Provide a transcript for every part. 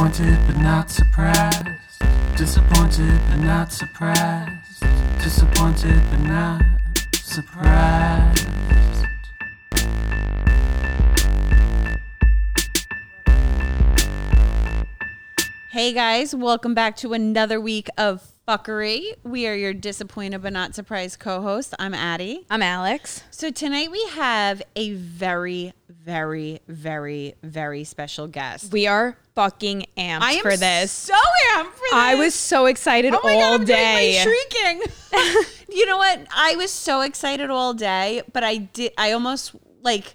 Disappointed but not surprised. Disappointed but not surprised. Disappointed but not surprised. Hey guys, welcome back to another week of fuckery. We are your disappointed but not surprised co-host. I'm Addie. I'm Alex. So tonight we have a very, very, very, very special guest. We are fucking amped I am for this. so amped for this. I was so excited Oh my all God, I'm doing my day. shrieking. you know what? I was so excited all day, but I did. I almost like.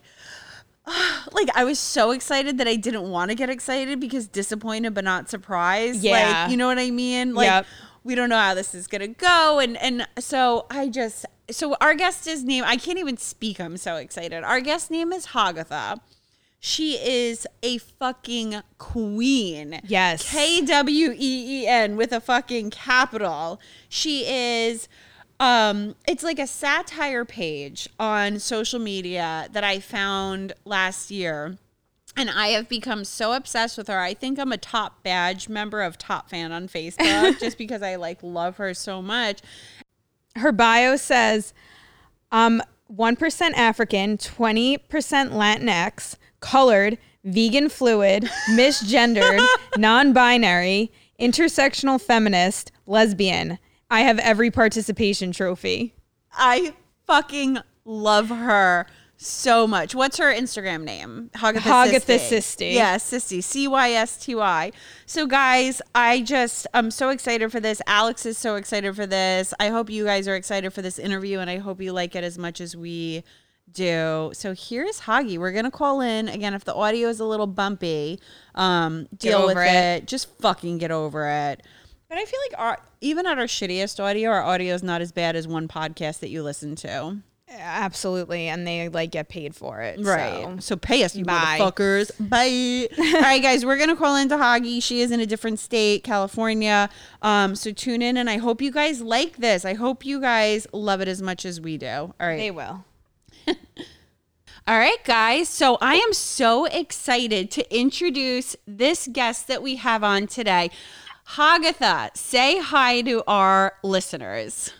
Like I was so excited that I didn't want to get excited because disappointed but not surprised. Yeah. Like, you know what I mean? Like Yep. we don't know how this is gonna go. And and so I just so our guest is name I can't even speak. I'm so excited. Our guest name is Hagatha. She is a fucking queen. Yes. K W E E N with a fucking capital. She is um it's like a satire page on social media that I found last year. And I have become so obsessed with her. I think I'm a top badge member of Top Fan on Facebook just because I like love her so much. Her bio says, um, 1% African, 20% Latinx, colored, vegan fluid, misgendered, non binary, intersectional feminist, lesbian. I have every participation trophy. I fucking love her so much. What's her Instagram name? Hagatha. Cysty. Yeah, Cysty. C Y S T Y. So, guys, I just, I'm so excited for this. Alex is so excited for this. I hope you guys are excited for this interview, and I hope you like it as much as we do. So, here's Hoggy. We're to call in. Again, if the audio is a little bumpy, um, deal with it. it. Just fucking get over it. But I feel like our even at our shittiest audio, our audio is not as bad as one podcast that you listen to. Absolutely. And they like get paid for it. Right. So. So, pay us, you Bye. motherfuckers. Bye. All right, guys, we're gonna call into Hoggy. She is in a different state, California. Um, so tune in, and I hope you guys like this. I hope you guys love it as much as we do. All right. They will. All right, guys. So I am so excited to introduce this guest that we have on today. Hagatha, say hi to our listeners.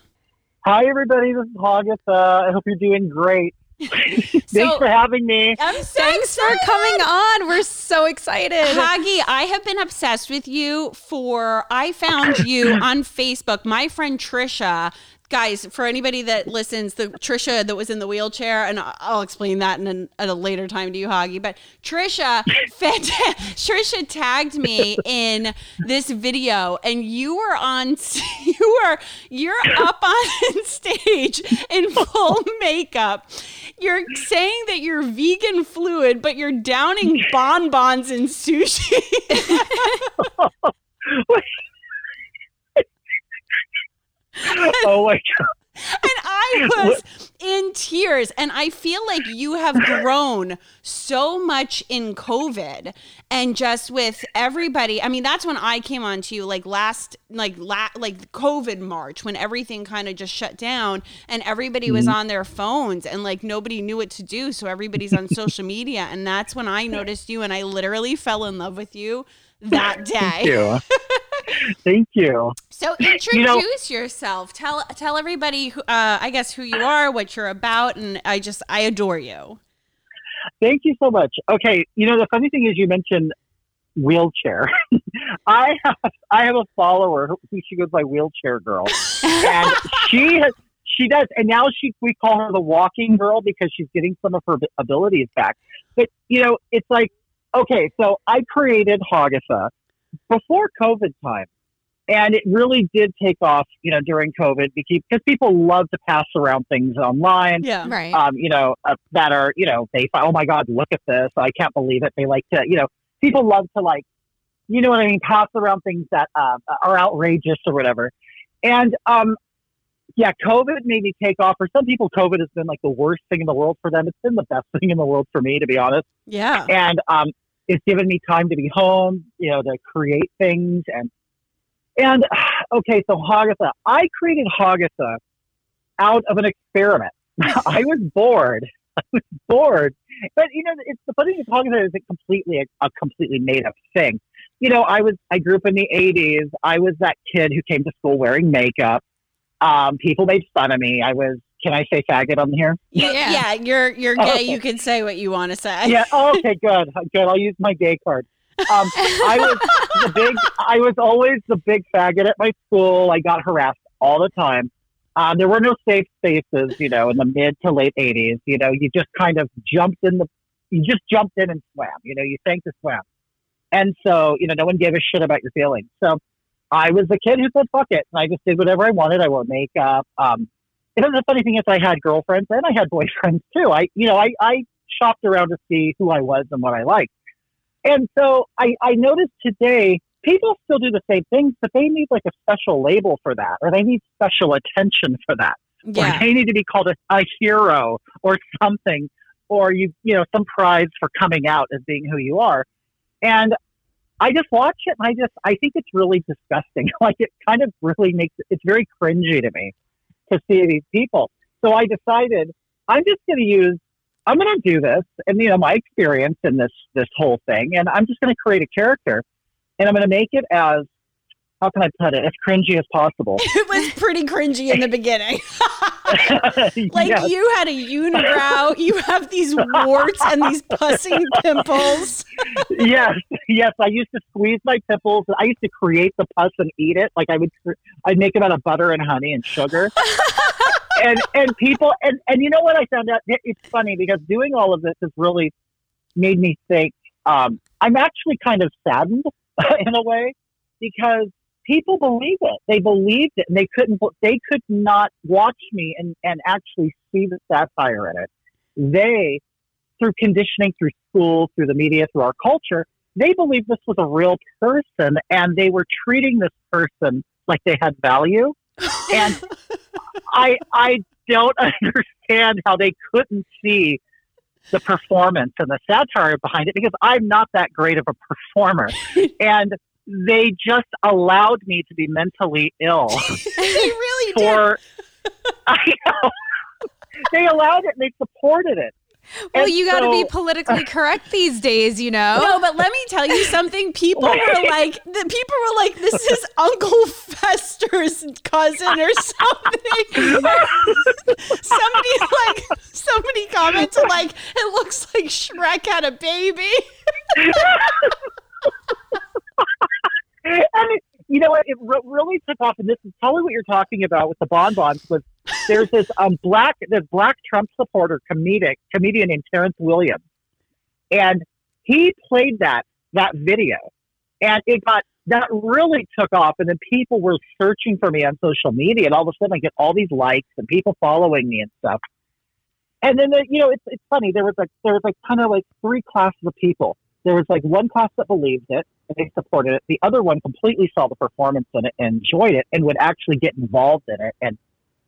Hi, everybody. This is Hagatha. I hope you're doing great. Thanks for having me. I'm so Thanks for coming on. We're so excited. Haggy, I have been obsessed with you for I found you on Facebook. My friend Trisha, guys, for anybody that listens, the Trisha that was in the wheelchair, and I'll explain that in an, at a later time to you, Haggy. But Trisha, Trisha tagged me in this video, and you were on, you were, you're up on stage in full makeup. You're saying that you're vegan fluid, but you're downing bonbons and sushi. oh my god. and I was in tears. And I feel like you have grown so much in COVID and just with everybody. I mean, that's when I came on to you like last, like, la- like COVID March when everything kind of just shut down and everybody was mm-hmm. on their phones and like nobody knew what to do. So everybody's on social media. And that's when I noticed you and I literally fell in love with you that day. Thank you. Thank you. So introduce yourself. Tell tell everybody, who, uh, I guess, who you are, what you're about, and I just I adore you. Thank you so much. Okay, you know the funny thing is you mentioned wheelchair. I have I have a follower who who she goes by wheelchair girl, and she has she does, and now she we call her the walking girl because she's getting some of her abilities back. But you know, it's like okay, so I created Hagatha before COVID time. And it really did take off, you know, during COVID because people love to pass around things online Yeah, Right. um, you know, uh, that are, you know, they find, oh my God, look at this. I can't believe it. They like to, you know, people love to like, you know what I mean, pass around things that uh, are outrageous or whatever. And um, yeah, COVID made me take off. For some people, COVID has been like the worst thing in the world for them. It's been the best thing in the world for me, to be honest. yeah. And um, it's given me time to be home, you know, to create things. And and okay, so Hagatha, I created Hagatha out of an experiment. I was bored. I was bored. But you know, it's the funny thing with Hagatha is it completely a, a completely made up thing. you know, I was I grew up in the '80s. I was that kid who came to school wearing makeup. Um, people made fun of me. I was. Can I say faggot on here? Yeah. yeah, you're you're gay. Okay. You can say what you want to say. Yeah. Oh, okay. Good. Good. I'll use my gay card. Um, I was the big. I was always the big faggot at my school. I got harassed all the time. Um, there were no safe spaces, you know, in the mid to late '80s. You know, you just kind of jumped in the. You just jumped in and swam. You know, you sank to swim. And so, you know, no one gave a shit about your feelings. So I was the kid who said, fuck it. And I just did whatever I wanted. I wore makeup. Um, you know, the funny thing is I had girlfriends and I had boyfriends too. I, you know, I, I shopped around to see who I was and what I liked. And so I, I noticed today people still do the same things, but they need like a special label for that or they need special attention for that or they need to be called a, a hero or something, or you you know some prize for coming out as being who you are. And I just watch it, and I just I think it's really disgusting. like it kind of really makes it's very cringy to me to see these people. So I decided I'm just going to use I'm going to do this, and you know my experience in this this whole thing, and I'm just going to create a character, and I'm going to make it as how can I put it as cringy as possible. It was pretty cringy in the beginning. Like Yes. you had a unibrow, you have these warts and these pussing pimples. yes, yes. I used to squeeze my pimples. I used to create the pus and eat it. Like I would, I'd make it out of butter and honey and sugar. and and people and and you know what I found out? It- It's funny because doing all of this has really made me think. Um, I'm actually kind of saddened in a way because people believe it. They believed it, and they couldn't. They could not watch me and and actually see the satire in it. They through conditioning, through school, through the media, through our culture, they believed this was a real person and they were treating this person like they had value. And I I don't understand how they couldn't see the performance and the satire behind it because I'm not that great of a performer. and they just allowed me to be mentally ill they really did. I know. They allowed it and they supported it. Well, And you got to be so- politically correct these days, you know? No, but let me tell you something. People were like, the people were like, this is Uncle Fester's cousin or something. somebody like, somebody commented like, it looks like Shrek had a baby. And you know what? It re- really took off, and this is probably what you're talking about with the bonbons. Was there's this um black this black Trump supporter comedic comedian named Terrence Williams, and he played that that video, and it got that really took off, and then people were searching for me on social media, and all of a sudden I get all these likes and people following me and stuff. And then the, you know it's it's funny. There was like there was like kind of like three classes of people. There was like one class that believed it they supported it. The other one completely saw the performance in it and enjoyed it and would actually get involved in it and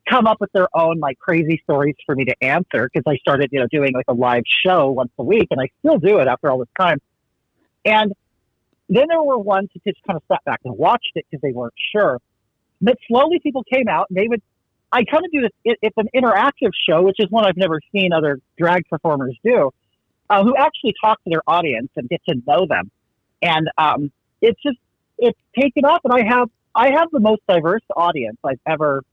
come up with their own like crazy stories for me to answer because I started, you know, doing like a live show once a week and I still do it after all this time. And then there were ones who just kind of sat back and watched it because they weren't sure. But slowly people came out and they would, I kind of do this, it, it's an interactive show, which is one I've never seen other drag performers do, uh, who actually talk to their audience and get to know them and um, it's just it's taken off and i have i have the most diverse audience i've ever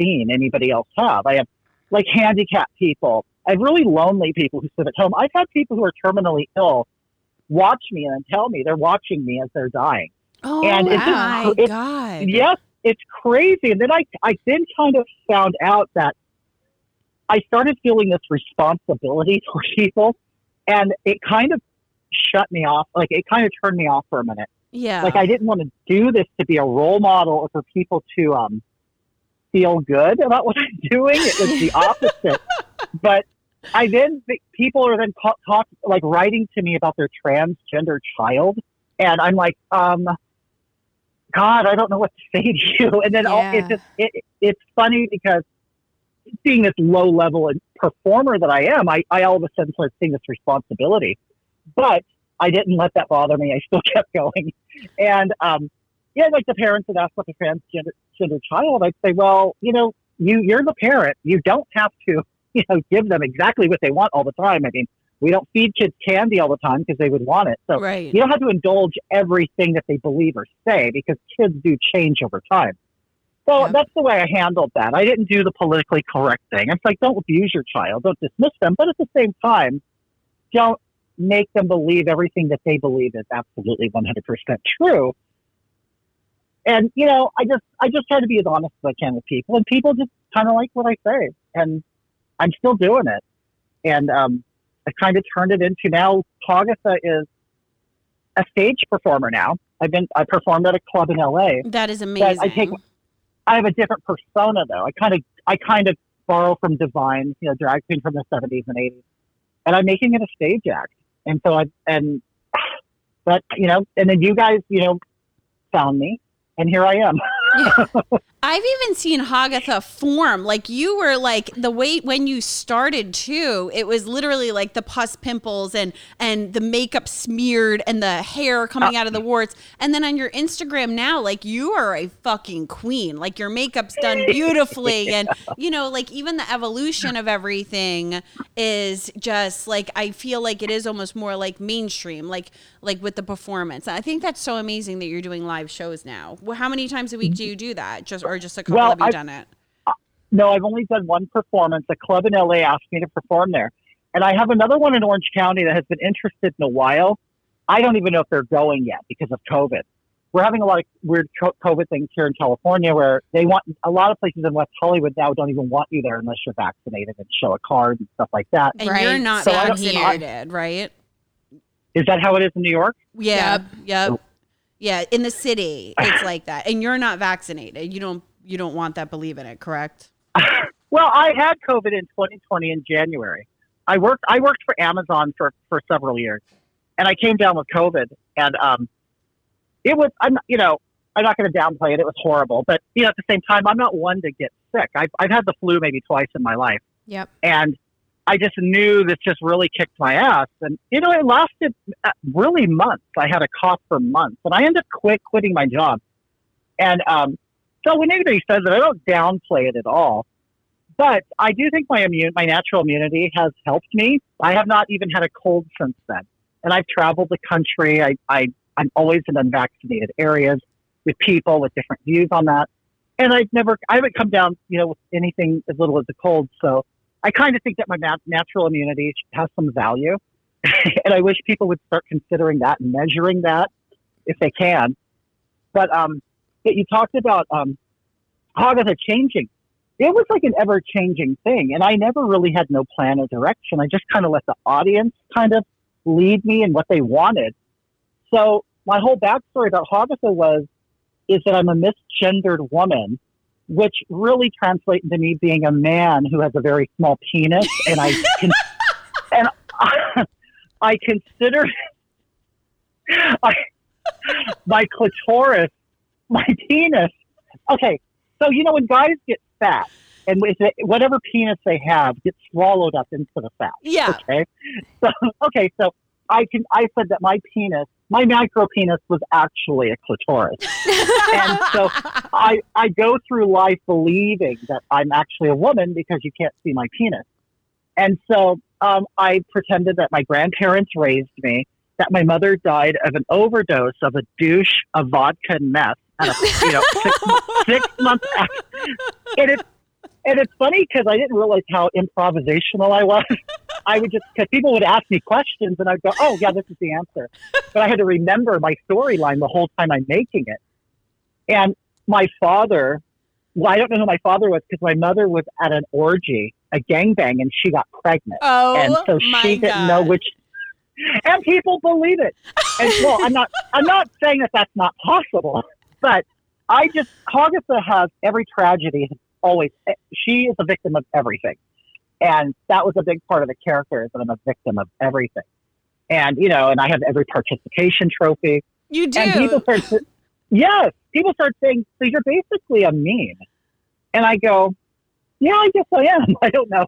seen anybody else have. I have like handicapped people. I have really lonely people who sit at home. I've had people who are terminally ill watch me and tell me they're watching me as they're dying. Oh And it's just- my it's- God. yes it's crazy. And then i i then kind of found out that i started feeling this responsibility for people and it kind of shut me off like it kind of turned me off for a minute Yeah. like I didn't want to do this to be a role model or for people to um, feel good about what I'm doing. It was the opposite. but I then people are then talk, talk like writing to me about their transgender child, and I'm like, um, God, I don't know what to say to you. And then all, Yeah. it's just it, it's funny because being this low level performer that I am, I, I all of a sudden started seeing this responsibility. But I didn't let that bother me. I still kept going. And um, yeah, like the parents would ask about the transgender gender child, I'd say, well, you know, you you're the parent. You don't have to, you know, give them exactly what they want all the time. I mean, We don't feed kids candy all the time because they would want it. So Right. you don't have to indulge everything that they believe or say because kids do change over time. So that's the way I handled that. I didn't do the politically correct thing. It's like, don't abuse your child, don't dismiss them, but at the same time, don't make them believe everything that they believe is absolutely 100% true. And you know, I just I just try to be as honest as I can with people, and people just kind of like what I say, and I'm still doing it. And um, I kind of turned it into now. Hagatha is a stage performer now. I've been I performed at a club in LA. That is amazing. I take I have a different persona though. I kind of I kind of borrow from Divine, you know, drag queen from the seventies and eighties, and I'm making it a stage act. And so I and but you know, and then you guys, you know, found me, and here I am. I've even seen Hagatha form. Like you were like the way when you started too, it was literally like the pus pimples and and the makeup smeared and the hair coming out of the warts. And then on your Instagram now, like you are a fucking queen. Like your makeup's done beautifully and you know, like even the evolution of everything is just like I feel like it is almost more like mainstream, like like with the performance. I think that's so amazing that you're doing live shows now. Well, how many times a week do you do that? Just or just a couple Well, have you I- done it? Uh, no, I've only done one performance. A club in LA asked me to perform there. And I have another one in Orange County that has been interested in a while. I don't even know if they're going yet because of COVID. We're having a lot of weird COVID things here in California where they want a lot of places in West Hollywood now don't even want you there unless you're vaccinated and show a card and stuff like that. And Right. you're not So I vaccinated, right? Is that how it is in New York? Yeah. Yep. Yep. Yeah, in the city, it's like that. And you're not vaccinated. You don't you don't want that believe in it, correct? Well, I had COVID in 2020 in January. I worked I worked for Amazon for, for several years, and I came down with COVID, and um, it was I'm you know I'm not going to downplay it. It was horrible, but you know at the same time I'm not one to get sick. I've I've had the flu maybe twice in my life, Yep. and I just knew this just really kicked my ass, and you know it lasted uh, really months. I had a cough for months, and I ended up quit quitting my job, and um, so when anybody says it, I don't downplay it at all. But I do think my immune, my natural immunity has helped me. I have not even had a cold since then, and I've traveled the country. I, I I'm always in unvaccinated areas with people with different views on that, and I've never I haven't come down you know with anything as little as a cold. So I kind of think that my nat- natural immunity has some value, and I wish people would start considering that and measuring that if they can. But um, but you talked about um, Hagatha changing. It was like an ever changing thing, and I never really had no plan or direction. I just kind of let the audience kind of lead me in what they wanted. So my whole backstory about Hagatha was is that I'm a misgendered woman, which really translates into me being a man who has a very small penis, and I can, and I, I consider I, my clitoris, my penis. Okay, so you know when guys get fat and whatever penis they have gets swallowed up into the fat. Yeah. Okay. So okay, so I can I said that my penis, my micro penis was actually a clitoris. and so I I go through life believing that I'm actually a woman because you can't see my penis. And so um, I pretended that my grandparents raised me, that my mother died of an overdose of a douche of vodka and meth, and a, you know, six, six months after. And it's and it's funny because I didn't realize how improvisational I was. I would just because people would ask me questions and I'd go, "Oh yeah, this is the answer," but I had to remember my storyline the whole time I'm making it. And my father, well, I don't know who my father was because my mother was at an orgy, a gangbang, and she got pregnant, Oh and so she didn't know which. And people believe it. And well, I'm not. I'm not saying that that's not possible, but I just Hagatha has every tragedy. Always, eh, she is a victim of everything, and that was a big part of the character is that I'm a victim of everything. And you know, and I have every participation trophy. You do. And people start, to, yes, people start saying, so you're basically a meme. And I go, yeah, I guess I am. I don't know.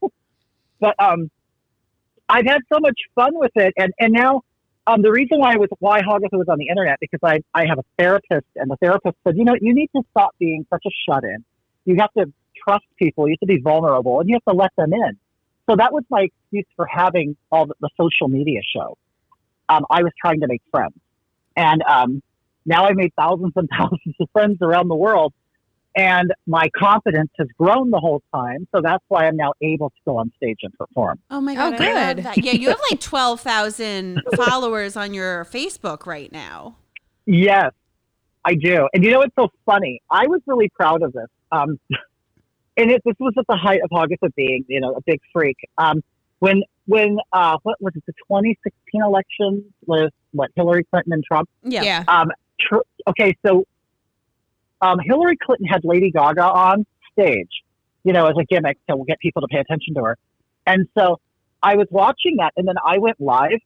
But um, I've had so much fun with it. And, and now um, the reason why I was, why Hagatha was on the internet, because I, I have a therapist and the therapist said, you know, you need to stop being such a shut in. You have to trust people. You have to be vulnerable and you have to let them in. so that was my excuse for having all the, the social media show. Um, I was trying to make friends, and um, now I made thousands and thousands of friends around the world, and my confidence has grown the whole time. So that's why I'm now able to go on stage and perform. Oh my Oh, god, I love good. Yeah, you have like twelve thousand followers on your Facebook right now. Yes, I do. And you know what's so funny? I was really proud of this. Um, and it, this was at the height of August being, you know, a big freak. Um, when when uh, what was it? The 2016 election with what Hillary Clinton and Trump. Yeah. Yeah. Um, tr- okay, so um, Hillary Clinton had Lady Gaga on stage, you know, as a gimmick to get people to pay attention to her. And so I was watching that, and then I went live.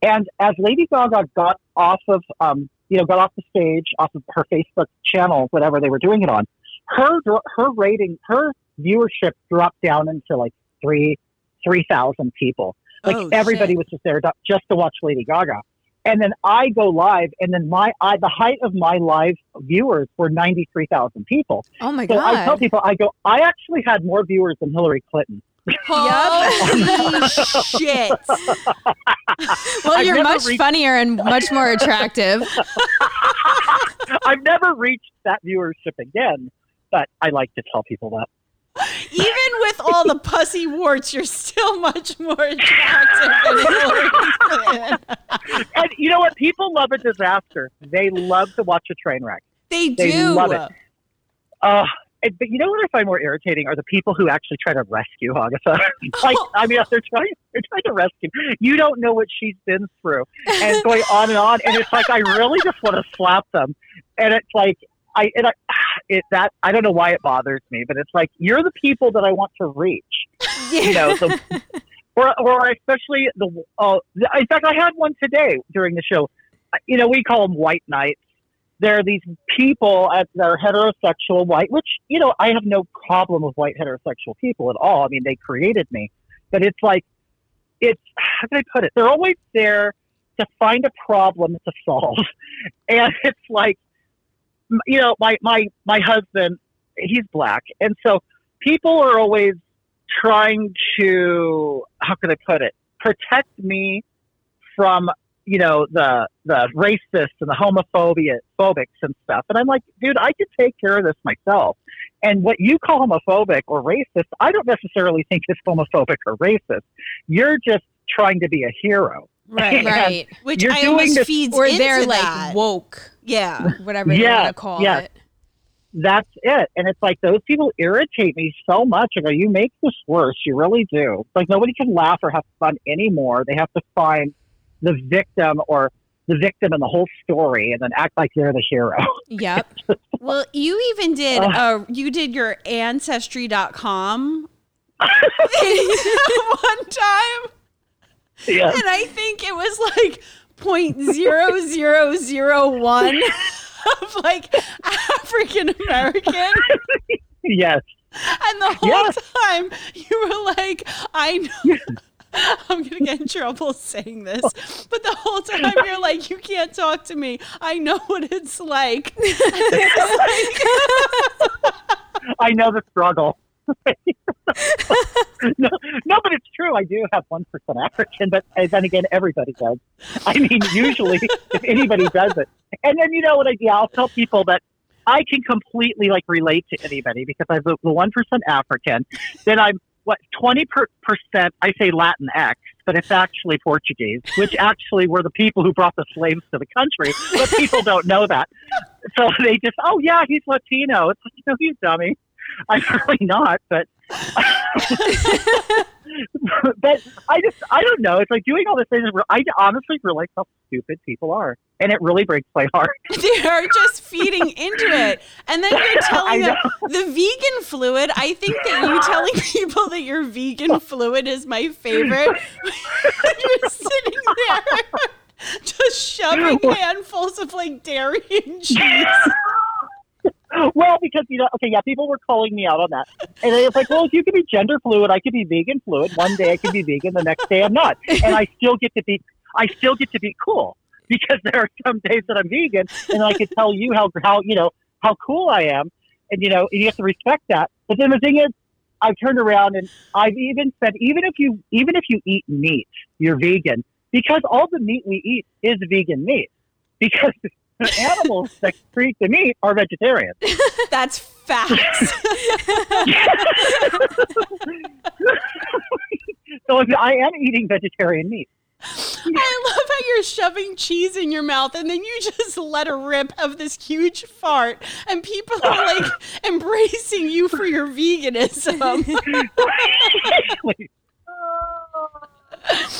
And as Lady Gaga got off of, um, you know, got off the stage, off of her Facebook channel, whatever they were doing it on, her her rating, her viewership dropped down into like three three thousand people. Like Oh, everybody shit. was just there to, just to watch Lady Gaga. And then I go live, and then my I, the height of my live viewers were ninety three thousand people. Oh my So I tell people, I go, I actually had more viewers than Hillary Clinton. Holy shit! Well, you're much reached- funnier and much more attractive. I've never reached that viewership again, but I like to tell people that. Even with all the pussy warts, you're still much more attractive than Hillary Clinton. And you know what? People love a disaster. They love to watch a train wreck. They do. They love it. Uh, but you know what I find more irritating are the people who actually try to rescue Agatha. like, I mean, they're trying, they're trying to rescue. You don't know what she's been through, and going on and on. And it's like I really just want to slap them. And it's like I, and I, it that I don't know why it bothers me, but it's like you're the people that I want to reach. You know, or or especially the. Uh, in fact, I had one today during the show. You know, we call them white knights there are these people at, that are heterosexual white, which, you know, I have no problem with white heterosexual people at all. I mean, they created me. But it's like, it's, how can I put it? They're always there to find a problem to solve. And it's like, you know, my, my, my husband, he's black. And so people are always trying to, how can I put it? Protect me from you know the the racists and the homophobia phobics and stuff and i'm like dude i could take care of this myself and what you call homophobic or racist i don't necessarily think is homophobic or racist you're just trying to be a hero Right. Right. Which I doing almost this- feeds Or into they're like that. woke, yeah. whatever you Yeah, want to call yeah. it. that's it and it's like those people irritate me so much i go you make this worse you really do it's like nobody can laugh or have fun anymore they have to find the victim or the victim in the whole story and then act like they're the hero Yep. Well, you even did uh you did your ancestry.com one time yeah and I think it was like point zero zero zero one of like African American. yes And the whole Yes. time you were like, I know. I'm gonna get in trouble saying this, but the whole time you're like, you can't talk to me. I know what it's like. I know the struggle. no, no, but it's true. I do have one percent African, but uh, then again, everybody does. I mean, usually, if anybody does it, and then you know what? I, yeah, I'll tell people that I can completely like relate to anybody because I'm the one percent African. Then I'm what twenty percent. I say Latin X, but it's actually Portuguese, which actually were the people who brought the slaves to the country. But people don't know that, so they just, oh yeah, he's Latino. It's like, no, you dummy. I'm really not, but but I just I don't know. It's like doing all this things. I honestly realize how stupid people are, and it really breaks my heart. They're just feeding into it. And then you're telling them the vegan fluid. I think that you telling people that your vegan fluid is my favorite. you're sitting there just shoving handfuls of like dairy and cheese. Well, because you know, okay, yeah, people were calling me out on that, and it's like, well, if you could be gender fluid, I could be vegan fluid. One day I could be vegan, the next day I'm not, and I still get to be, I still get to be cool because there are some days that I'm vegan, and I could tell you how how you know how cool I am, and you know, you have to respect that. But then the thing is, I've turned around and I've even said, even if you even if you eat meat, you're vegan. Because all the meat we eat is vegan meat. Because animals that create the meat are vegetarians. That's facts. so I am eating vegetarian meat. I love how you're shoving cheese in your mouth and then you just let a rip of this huge fart and people are like embracing you for your veganism. Wait.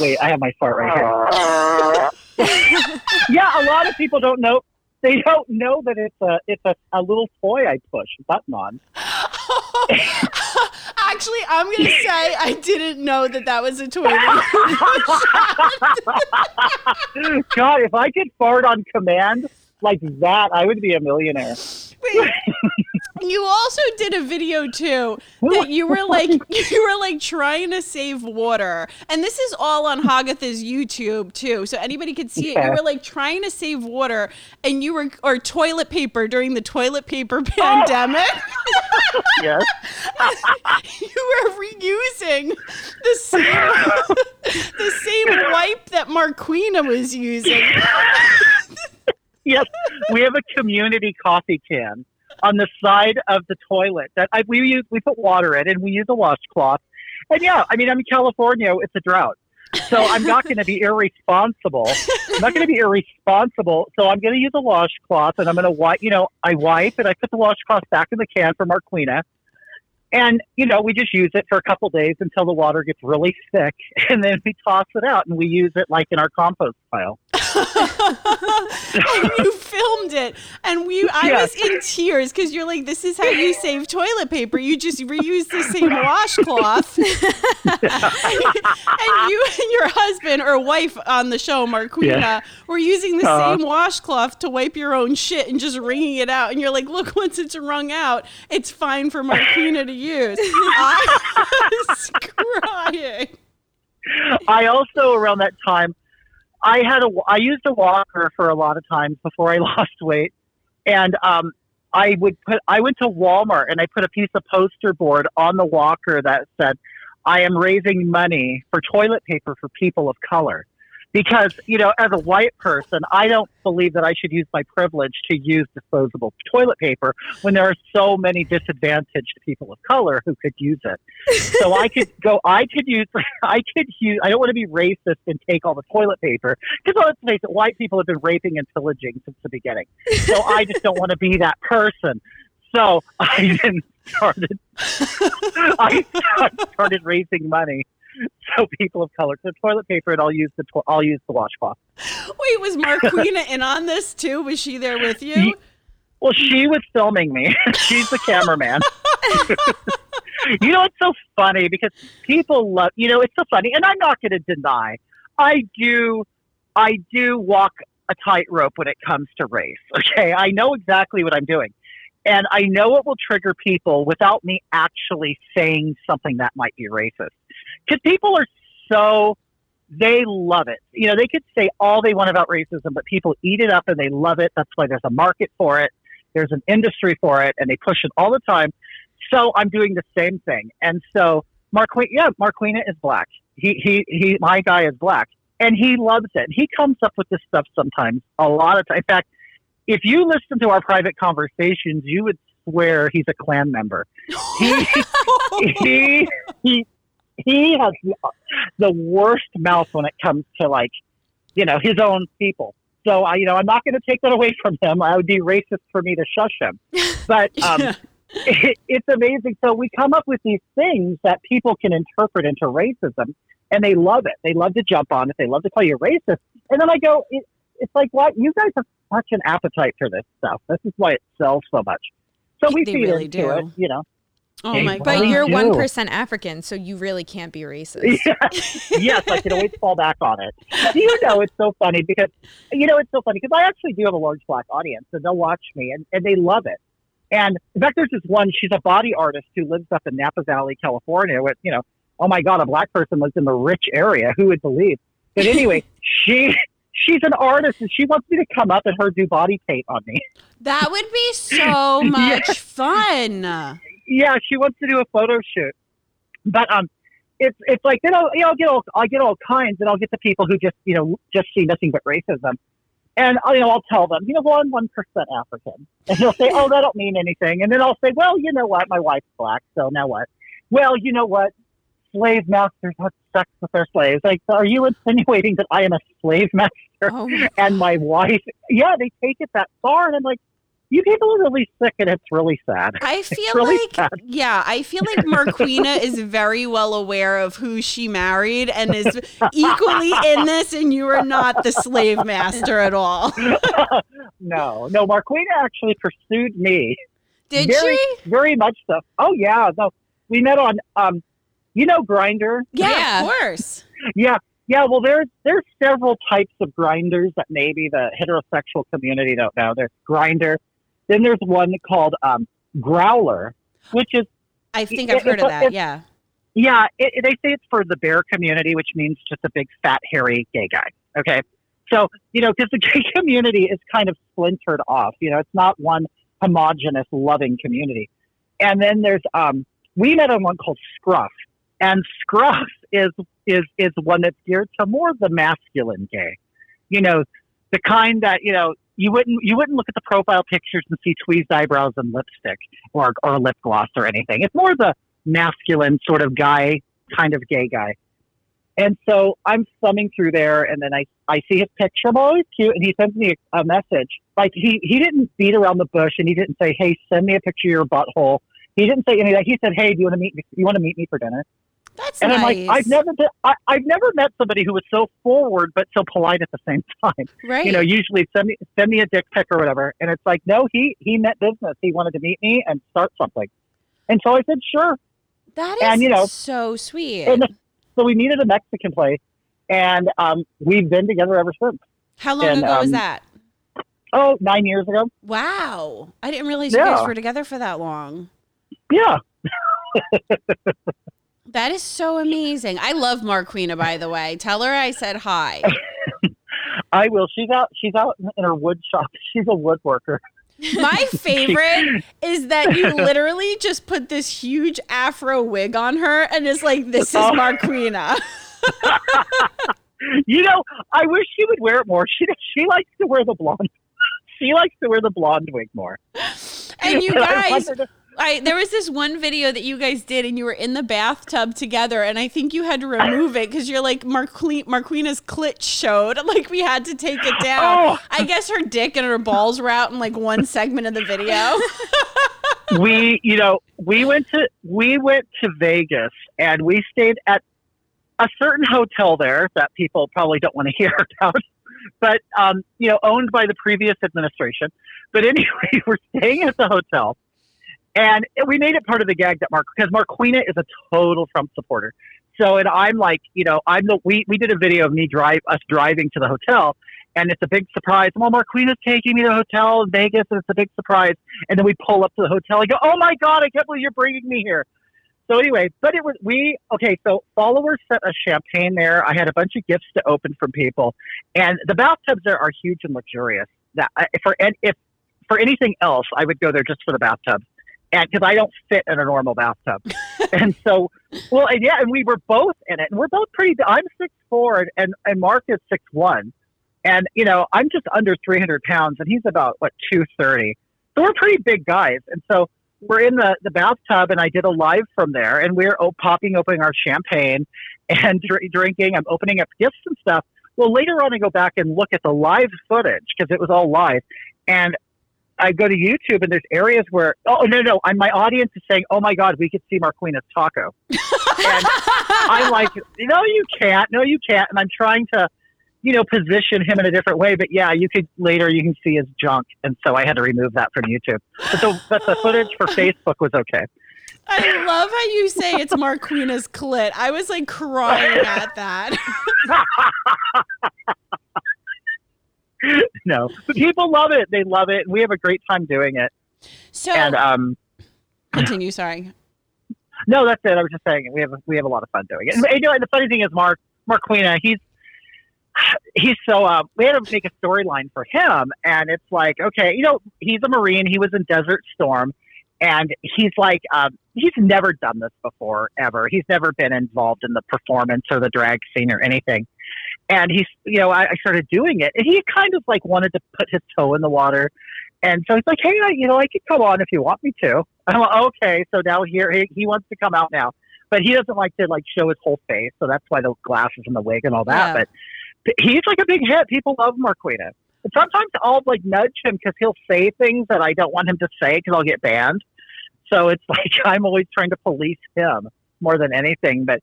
Wait, I have my fart right here. yeah, a lot of people don't know. They don't know that it's a it's a, a little toy I push a button on. Actually, I'm going to say I didn't know that that was a toy. God, if I could fart on command like that, I would be a millionaire. Wait, you also did a video too that you were like you were like trying to save water, and this is all on Hagatha's YouTube too, so anybody could see it. You were like trying to save water, and you were or toilet paper during the toilet paper oh. pandemic. Yes. you were reusing the same the same wipe that Marquina was using. yes, we have a community coffee can on the side of the toilet that I, we use. We put water in, and we use a washcloth. And yeah, I mean, I'm in California; it's a drought, so I'm not going to be irresponsible. I'm not going to be irresponsible. So I'm going to use a washcloth, and I'm going to wipe. You know, I wipe and I put the washcloth back in the can for Marquina. And you know, we just use it for a couple days until the water gets really thick, and then we toss it out and we use it like in our compost pile. And you filmed it. And we I was in tears because you're like this is how you save toilet paper. You just reuse the same washcloth. And you and your husband or wife on the show Marquina Yeah. were using the Uh-huh. same washcloth to wipe your own shit and just wringing it out. And you're like look once it's wrung out it's fine for Marquina to use. I was crying. I also around that time, I had a I used a walker for a lot of times before I lost weight, and um, I would put I went to Walmart and I put a piece of poster board on the walker that said, "I am raising money for toilet paper for people of color." Because, you know, as a white person, I don't believe that I should use my privilege to use disposable toilet paper when there are so many disadvantaged people of color who could use it so I could go. I could use. I could use. I don't want to be racist and take all the toilet paper because let's face it, white people have been raping and pillaging since the beginning. So I just don't want to be that person. So I then started. I started raising money. So people of color, so toilet paper, and I'll use the to- I'll use the washcloth. wait was Marquina in on this too was she there with you Well, she was filming me. She's the cameraman. you know, it's so funny because people love, you know, it's so funny. And I'm not going to deny, I do, I do walk a tightrope when it comes to race. Okay. I know exactly what I'm doing. And I know it will trigger people without me actually saying something that might be racist. Because people are so, they love it. You know, they could say all they want about racism, but people eat it up and they love it. That's why there's a market for it. There's an industry for it, and they push it all the time. So I'm doing the same thing. And so Marquina, yeah, Marquina is black. He, he, he, my guy is black, and he loves it. He comes up with this stuff sometimes, a lot of time. In fact, if you listen to our private conversations, you would swear he's a Klan member. He, he, he, he has the, worst mouth when it comes to like, you know, his own people. So I, you know, I'm not going to take that away from him. I would be racist for me to shush him. But um, Yeah. it, it's amazing. So we come up with these things that people can interpret into racism, and they love it. They love to jump on it. They love to call you racist. And then I go, it, it's like, what? You guys have such an appetite for this stuff. This is why it sells so much. So we They feed really into do. it, you know. Oh my but But you're one percent African, so you really can't be racist. yes, I can always fall back on it. Do you know it's so funny because you know it's so funny because I actually do have a large black audience and they'll watch me and, and they love it. And in fact, there's this one. She's a body artist who lives up in Napa Valley, California. With you know, oh my God, a black person lives in the rich area. Who would believe? But anyway, she she's an artist and she wants me to come up and her do body paint on me. That would be so much fun. Yeah, she wants to do a photo shoot. but um, it's it's like then I'll you know I'll get all I get all kinds, and I'll get the people who just you know just see nothing but racism. And I'll, you know, I'll tell them, you know, well, I'm one percent African, and they'll say, "Oh, that don't mean anything." And then I'll say, "Well, you know what? My wife's black, so now what?" Well, you know what? Slave masters have sex with their slaves. Like, are you insinuating that I am a slave master Oh, and my wife? Yeah, they take it that far, and I'm like, you people are really sick, and it's really sad. I feel really like, sad. yeah, I feel like Marquina is very well aware of who she married and is equally in this, and you are not the slave master at all. no, no, Marquina actually pursued me. Did very, she? Very much so. Oh yeah, no. We met on um you know Grindr? Yeah, Yeah. of course. Yeah. Yeah, well there's there's several types of grinders that maybe the heterosexual community don't know. There's Grindr. Then there's one called um Growlr, which is I think I've heard of that. Yeah. yeah, it, it- they say it's for the bear community, which means just a big fat hairy gay guy. Okay. So, you know, because the gay community is kind of splintered off. You know, it's not one homogenous, loving community. And then there's um we met on one called Scruff. And Scruff is is is one that's geared to more of the masculine gay. You know, the kind that, you know, you wouldn't you wouldn't look at the profile pictures and see tweezed eyebrows and lipstick or or lip gloss or anything. It's more the masculine sort of guy, kind of gay guy. And so I'm thumbing through there, and then I, I see his picture. I'm always cute, and he sends me a, a message. Like he, he didn't beat around the bush, and he didn't say, "Hey, send me a picture of your butthole." He didn't say any of that. He said, "Hey, do you want to meet me? You want to meet me for dinner?" That's And nice. I'm like, I've never been, I, I've never met somebody who was so forward but so polite at the same time. right. You know, usually send me send me a dick pic or whatever, and it's like, no, he he meant business. He wanted to meet me and start something. And so I said, sure. that is and, you know, so sweet. So we needed a Mexican place, and um, we've been together ever since. How long and, ago was um, that? Oh, nine years ago. Wow. I didn't realize you guys were together for that long. Yeah. That is so amazing. I love Marquina, by the way. Tell her I said hi. I will. She's out. She's out in her wood shop. She's a woodworker. My favorite is that you literally just put this huge afro wig on her and is like, this is Oh. Marquina. You know, I wish she would wear it more. She she likes to wear the blonde. She likes to wear the blonde wig more. And you guys, I there was this one video that you guys did, and you were in the bathtub together, and I think you had to remove it because you're like Marque- Marquina's clit showed, like we had to take it down. Oh. I guess her dick and her balls were out in like one segment of the video. we, you know, we went to we went to Vegas and we stayed at a certain hotel there that people probably don't want to hear about, but um, you know, owned by the previous administration. But anyway, we're staying at the hotel, and we made it part of the gag that Mark because Marquina is a total Trump supporter. So, and I'm like, you know, I'm the we we did a video of me drive us driving to the hotel. And it's a big surprise. Well, Marquina's taking me to the hotel in Vegas, and it's a big surprise. And then we pull up to the hotel. I go, "Oh my god, I can't believe you're bringing me here." So anyway, but it was we okay. So followers sent us champagne there. I had a bunch of gifts to open from people, and the bathtubs there are huge and luxurious. That for and if for anything else, I would go there just for the bathtubs, and because I don't fit in a normal bathtub. and so, well, and yeah, and we were both in it, and we're both pretty. I'm six four, and and Mark is six one, and you know I'm just under three hundred pounds, and he's about what two thirty. So we're pretty big guys, and so we're in the, the bathtub and I did a live from there and we're oh, popping open our champagne and dr- drinking. I'm opening up gifts and stuff. Well, later on, I go back and look at the live footage because it was all live. And I go to YouTube and there's areas where, oh, no, no, and my audience is saying, oh my God, we could see Marquina's taco. and I'm like, no, you can't. No, you can't. And I'm trying to, you know, position him in a different way. But yeah, you could later, you can see his junk. And so I had to remove that from YouTube. But the, but the footage for Facebook was okay. I love how you say it's Marquina's clit. I was like crying at that. no, but people love it. They love it. We have a great time doing it. So And um, continue. Sorry. no, that's it. I was just saying we have we have a lot of fun doing it. And, you know, and the funny thing is, Mark Marquina, he's he's so uh, we had to make a storyline for him, and it's like okay, you know, he's a Marine. He was in Desert Storm, and he's like, um, he's never done this before ever. He's never been involved in the performance or the drag scene or anything. And he's, you know, I, I started doing it, and he kind of like wanted to put his toe in the water. And so he's like, hey, I, you know, I could come on if you want me to. I'm like, okay. So now here he, he wants to come out now, but he doesn't like to like show his whole face. So that's why the glasses and the wig and all that. Yeah. But he's like a big hit. People love Marquita. and sometimes I'll like nudge him because he'll say things that I don't want him to say because I'll get banned. So it's like I'm always trying to police him more than anything. But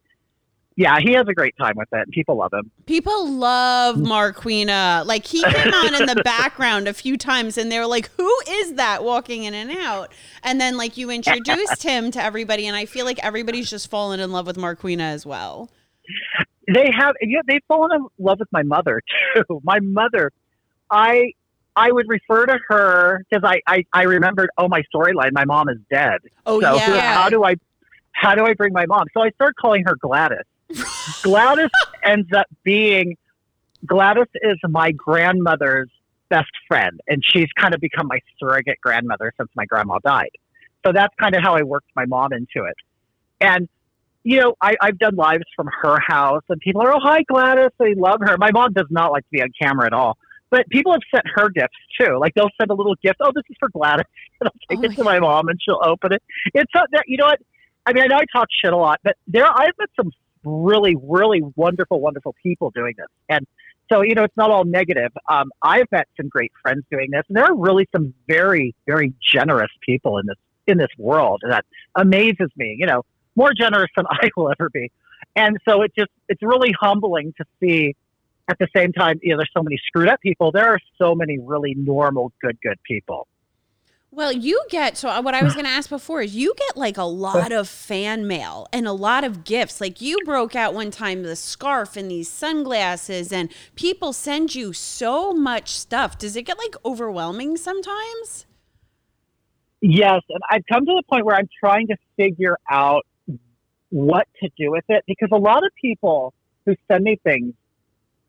yeah, he has a great time with it. People love him. People love mm. Marquina. Like he came on in the background a few times and they were like, who is that walking in and out? And then like you introduced him to everybody and I feel like everybody's just fallen in love with Marquina as well. They have, yeah, they've fallen in love with my mother too. My mother, I, I would refer to her because I, I, I remembered, oh, my storyline, my mom is dead. Oh so yeah. how do I, how do I bring my mom? So I started calling her Gladys. Gladys ends up being, Gladys is my grandmother's best friend, and she's kind of become my surrogate grandmother since my grandma died. So that's kind of how I worked my mom into it. And you know, I, I've done lives from her house, and people are, oh, hi, Gladys. They love her. My mom does not like to be on camera at all. But people have sent her gifts too. Like they'll send a little gift. Oh, this is for Gladys. And I'll take Oh it to my mom, and she'll open it. It's not that you know what? I mean, I know I talk shit a lot, but there I've met some really, really wonderful, wonderful people doing this, and so you know, it's not all negative. Um, I've met some great friends doing this, and there are really some very, very generous people in this in this world that amazes me. You know, more generous than I will ever be. And so it just it's really humbling to see at the same time, you know, there's so many screwed up people. There are so many really normal, good, good people. Well, you get so what I was going to ask before is you get like a lot of fan mail and a lot of gifts. Like you broke out one time the scarf and these sunglasses, and people send you so much stuff. Does it get like overwhelming sometimes? Yes, and I've come to the point where I'm trying to figure out what to do with it because a lot of people who send me things,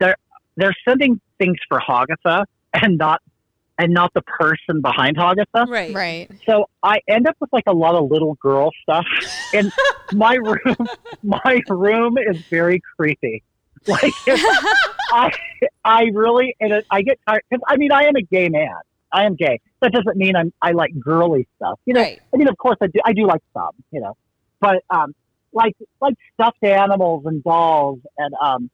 they're they're sending things for Hagatha and not and not the person behind Hagatha. Right. Right. So I end up with like a lot of little girl stuff, and my room, my room is very creepy. Like I, I really, and it, I get tired because I mean I am a gay man. I am gay. That doesn't mean I'm I like girly stuff. You know, Right. I mean of course I do. I do like some. You know, but um, like like stuffed animals and dolls and um,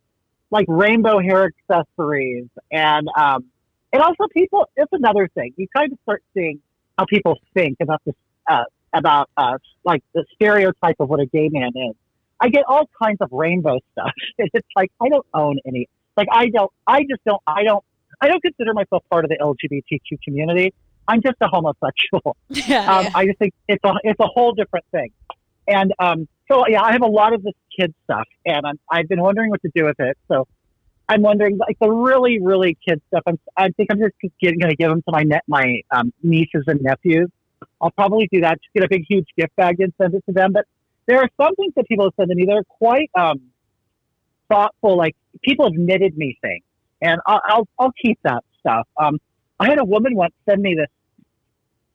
like rainbow hair accessories and um, and also people. It's another thing. You kind of start seeing how people think about this uh, about us, like the stereotype of what a gay man is. I get all kinds of rainbow stuff. It's like I don't own any. Like I don't. I just don't. I don't. I don't consider myself part of the LGBTQ community. I'm just a homosexual. Yeah. Um, I just think it's a it's a whole different thing. And um, so yeah, I have a lot of this kid stuff, and I'm, I've been wondering what to do with it. So I'm wondering, like the really really kid stuff. I'm, I think I'm just going to give them to my net my um, nieces and nephews. I'll probably do that. Just get a big huge gift bag and send it to them. But there are some things that people have sent to me that are quite um, thoughtful. Like people have knitted me things, and I'll I'll, I'll keep that stuff. Um, I had a woman once send me this.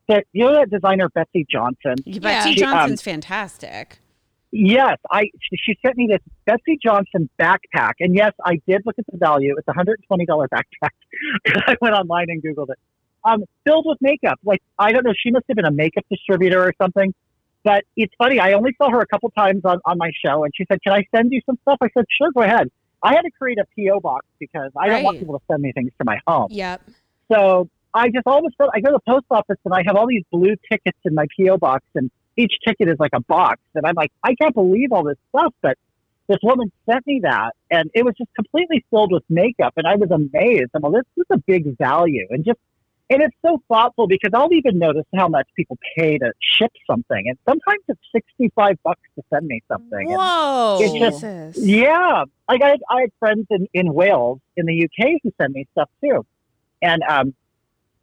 That you know that designer Betsey Johnson. Yeah. Betsey She, um, Johnson's fantastic. Yes, I she, sent me this Betsey Johnson backpack, and yes, I did look at the value. It's a hundred and twenty dollar backpack. I went online and googled it. Um, filled with makeup. Like I don't know, she must have been a makeup distributor or something. But it's funny. I only saw her a couple times on on my show, and she said, "Can I send you some stuff?" I said, "Sure, go ahead." I had to create a PO box because I don't want people to send me things to my home. Yep. So I just all of a sudden I go to the post office and I have all these blue tickets in my PO box, and each ticket is like a box, and I'm like, I can't believe all this stuff, but this woman sent me that, and it was just completely filled with makeup, and I was amazed. I'm like, this is a big value, and just and it's so thoughtful because I'll even notice how much people pay to ship something, and sometimes it's sixty five bucks to send me something. And Whoa. It's just- Jesus. yeah, like I had, I had friends in, in Wales, in the UK, who sent me stuff too, and um,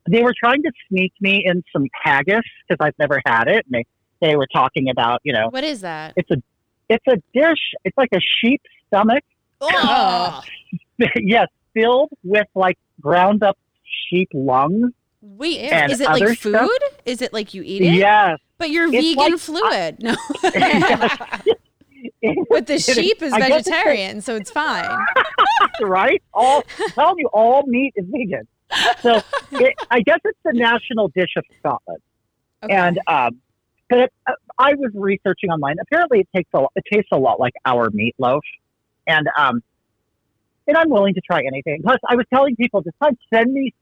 they were trying to sneak me in some haggis because I've never had it, and they they were talking about, you know, What is that? it's a it's a dish, it's like a sheep stomach, Oh. yes, filled with like ground up sheep lungs. Wait, is it like food? stuff? Is it like you eat it? Yes, But you're It's vegan like- fluid. No. But the sheep is vegetarian, so it's fine. right? All I'm you, all meat is vegan. So it, I guess it's the national dish of Scotland. Okay. And um, but it, uh, I was researching online. Apparently, it takes a lot, it tastes a lot like our meatloaf, and um, and I'm willing to try anything. Plus, I was telling people this time, send me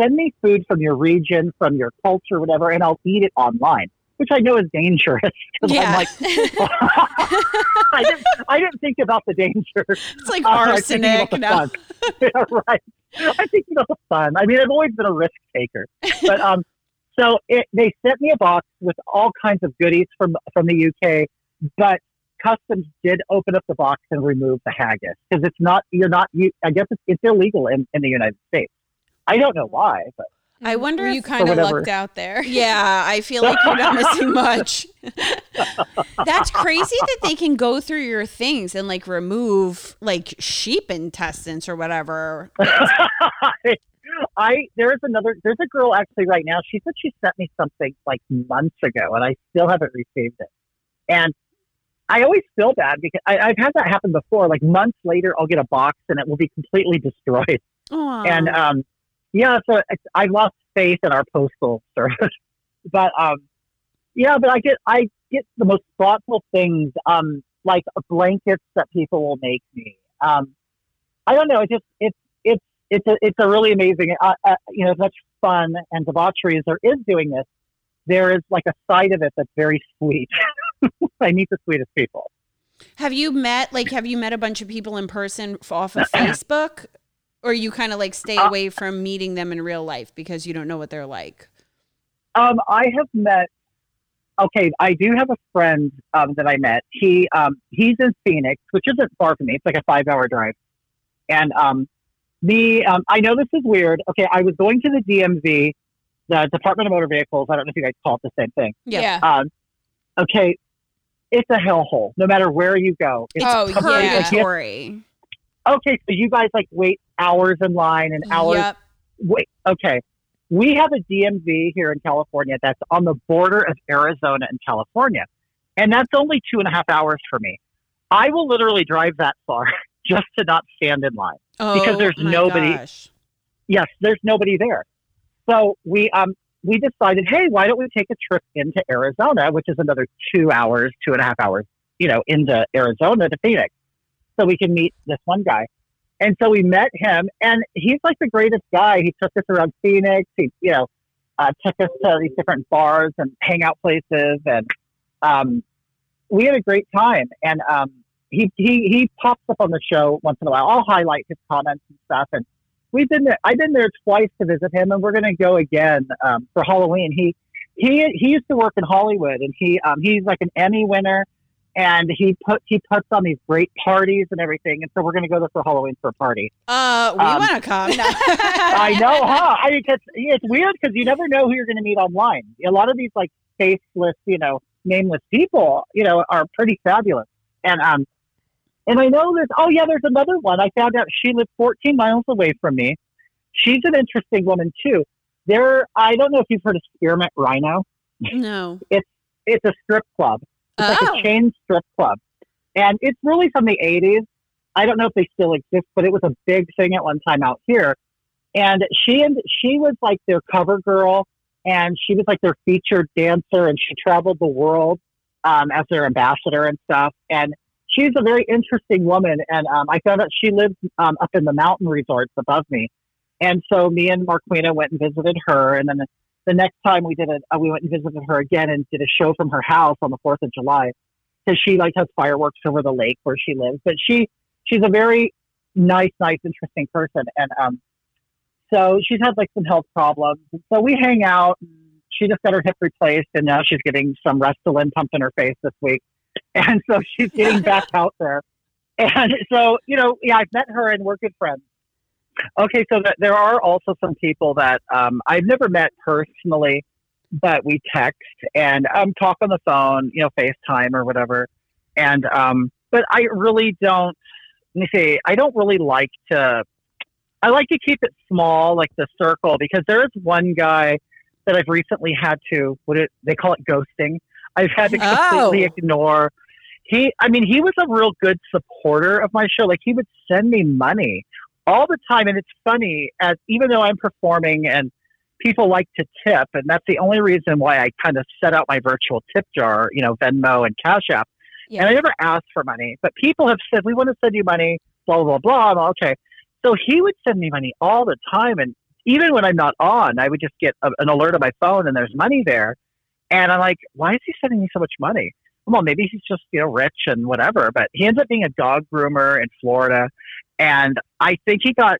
send me food from your region, from your culture, whatever, and I'll eat it online. Which I know is dangerous Yeah. I'm like, I didn't, I didn't think about the danger. It's like Uh, arsenic. the No. Yeah, right. I think about the fun. I mean, I've always been a risk taker, but um, so it, they sent me a box with all kinds of goodies from from the UK, but customs did open up the box and remove the haggis because it's not. You're not. You, I guess it's, it's illegal in, in the United States. I don't know why, but I wonder if- you kind of lucked out there. Yeah, I feel like you're not missing much. That's crazy that they can go through your things and like remove like sheep intestines or whatever. I there is another there's a girl actually right now. She said she sent me something like months ago, and I still haven't received it. And I always feel bad because I, I've had that happen before. Like months later, I'll get a box and it will be completely destroyed. Aw. And um, yeah, so I lost faith in our postal service. but um, yeah, but I get I get the most thoughtful things, um, like blankets that people will make me. Um, I don't know. It just it's it's it's a it's a really amazing. Uh, uh, you know, as much fun and debauchery as there is doing this, there is like a side of it that's very sweet. I meet the sweetest people. have you met like have you met a bunch of people in person off of Facebook? Or you kind of like stay Uh, away from meeting them in real life because you don't know what they're like. Um, I have met. Okay, I do have a friend um, that I met. He um, he's in Phoenix, which isn't far from me. It's like a five-hour drive. And um, the um, I know this is weird. Okay, I was going to the DMV, the Department of Motor Vehicles. I don't know if you guys call it the same thing. Yeah. Um, okay, it's a hellhole. No matter where you go. It's Oh, completely- yeah. like, you have- Purgatory. okay, so you guys like wait hours in line and hours Yep. wait, okay. We have a DMV here in California that's on the border of Arizona and California. And that's only two and a half hours for me. I will literally drive that far just to not stand in line. Because Oh, there's my nobody- gosh. Yes, there's nobody there. So we um we decided, hey, why don't we take a trip into Arizona, which is another two hours, two and a half hours, you know, into Arizona to Phoenix. So we can meet this one guy. And so we met him and he's like the greatest guy. He took us around Phoenix. He, you know, uh, took us to these different bars and hangout places and um we had a great time. And um he, he he pops up on the show once in a while. I'll highlight his comments and stuff and we've been there. I've been there twice to visit him, and we're going to go again um, for Halloween. He he he used to work in Hollywood, and he um, he's like an Emmy winner, and he put he puts on these great parties and everything. And so we're going to go there for Halloween for a party. Uh, we Um, want to come. I know, huh? I mean, it's, it's weird because you never know who you're going to meet online. A lot of these like faceless, you know, nameless people, you know, are pretty fabulous. And um, and I know there's oh yeah, there's another one. I found out she lived 14 miles away from me. She's an interesting woman too. There, I don't know if you've heard of Spearmint Rhino. No. It's it's a strip club. It's like Oh. a chain strip club, and it's really from the 80s. I don't know if they still exist, but it was a big thing at one time out here. And she and she was like their cover girl, and she was like their featured dancer, and she traveled the world um, as their ambassador and stuff. And she's a very interesting woman. And um, I found out she lives um, up in the mountain resorts above me. And so me and Marquina went and visited her, and then the, next time we did it, uh, we went and visited her again and did a show from her house on the Fourth of July because she like has fireworks over the lake where she lives. But she she's a very nice, nice, interesting person, and um, so she's had like some health problems. So we hang out. She just got her hip replaced, and now she's getting some Restylane pumped in her face this week, and so she's getting back out there. And so you know, yeah, I've met her, and we're good friends. Okay, so th- there are also some people that um, I've never met personally, but we text and um, talk on the phone, you know, FaceTime or whatever. And um, but I really don't. Let me see. I don't really like to. I like to keep it small, like the circle, because there is one guy that I've recently had to what it they call it ghosting. I've had to Oh. completely ignore. He, I mean, he was a real good supporter of my show. Like he would send me money all the time, and it's funny as even though I'm performing and people like to tip, and that's the only reason why I kind of set out my virtual tip jar, you know, Venmo and Cash App. Yeah. And I never asked for money, but people have said we want to send you money, blah blah blah. I'm like, okay, so he would send me money all the time, and even when I'm not on, I would just get a, an alert on my phone, and there's money there, and I'm like, why is he sending me so much money? Well, maybe he's just you know rich and whatever, but he ends up being a dog groomer in Florida, and I think he got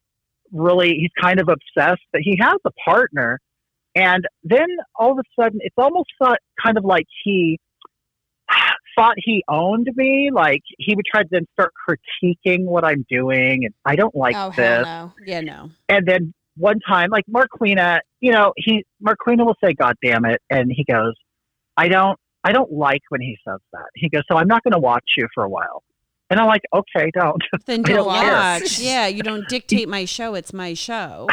really he's kind of obsessed, that he has a partner, and then all of a sudden it's almost thought kind of like he thought he owned me. Like he would try to then start critiquing what I'm doing, and I don't like oh this. no. Yeah, no. And then one time, like Marquina, you know, he Marquina will say, "God damn it," and he goes, "I don't, I don't like when he says that." He goes, "So I'm not going to watch you for a while." And I'm like, "Okay, don't." Then don't don't care. watch. Yeah, you don't dictate my show. It's my show.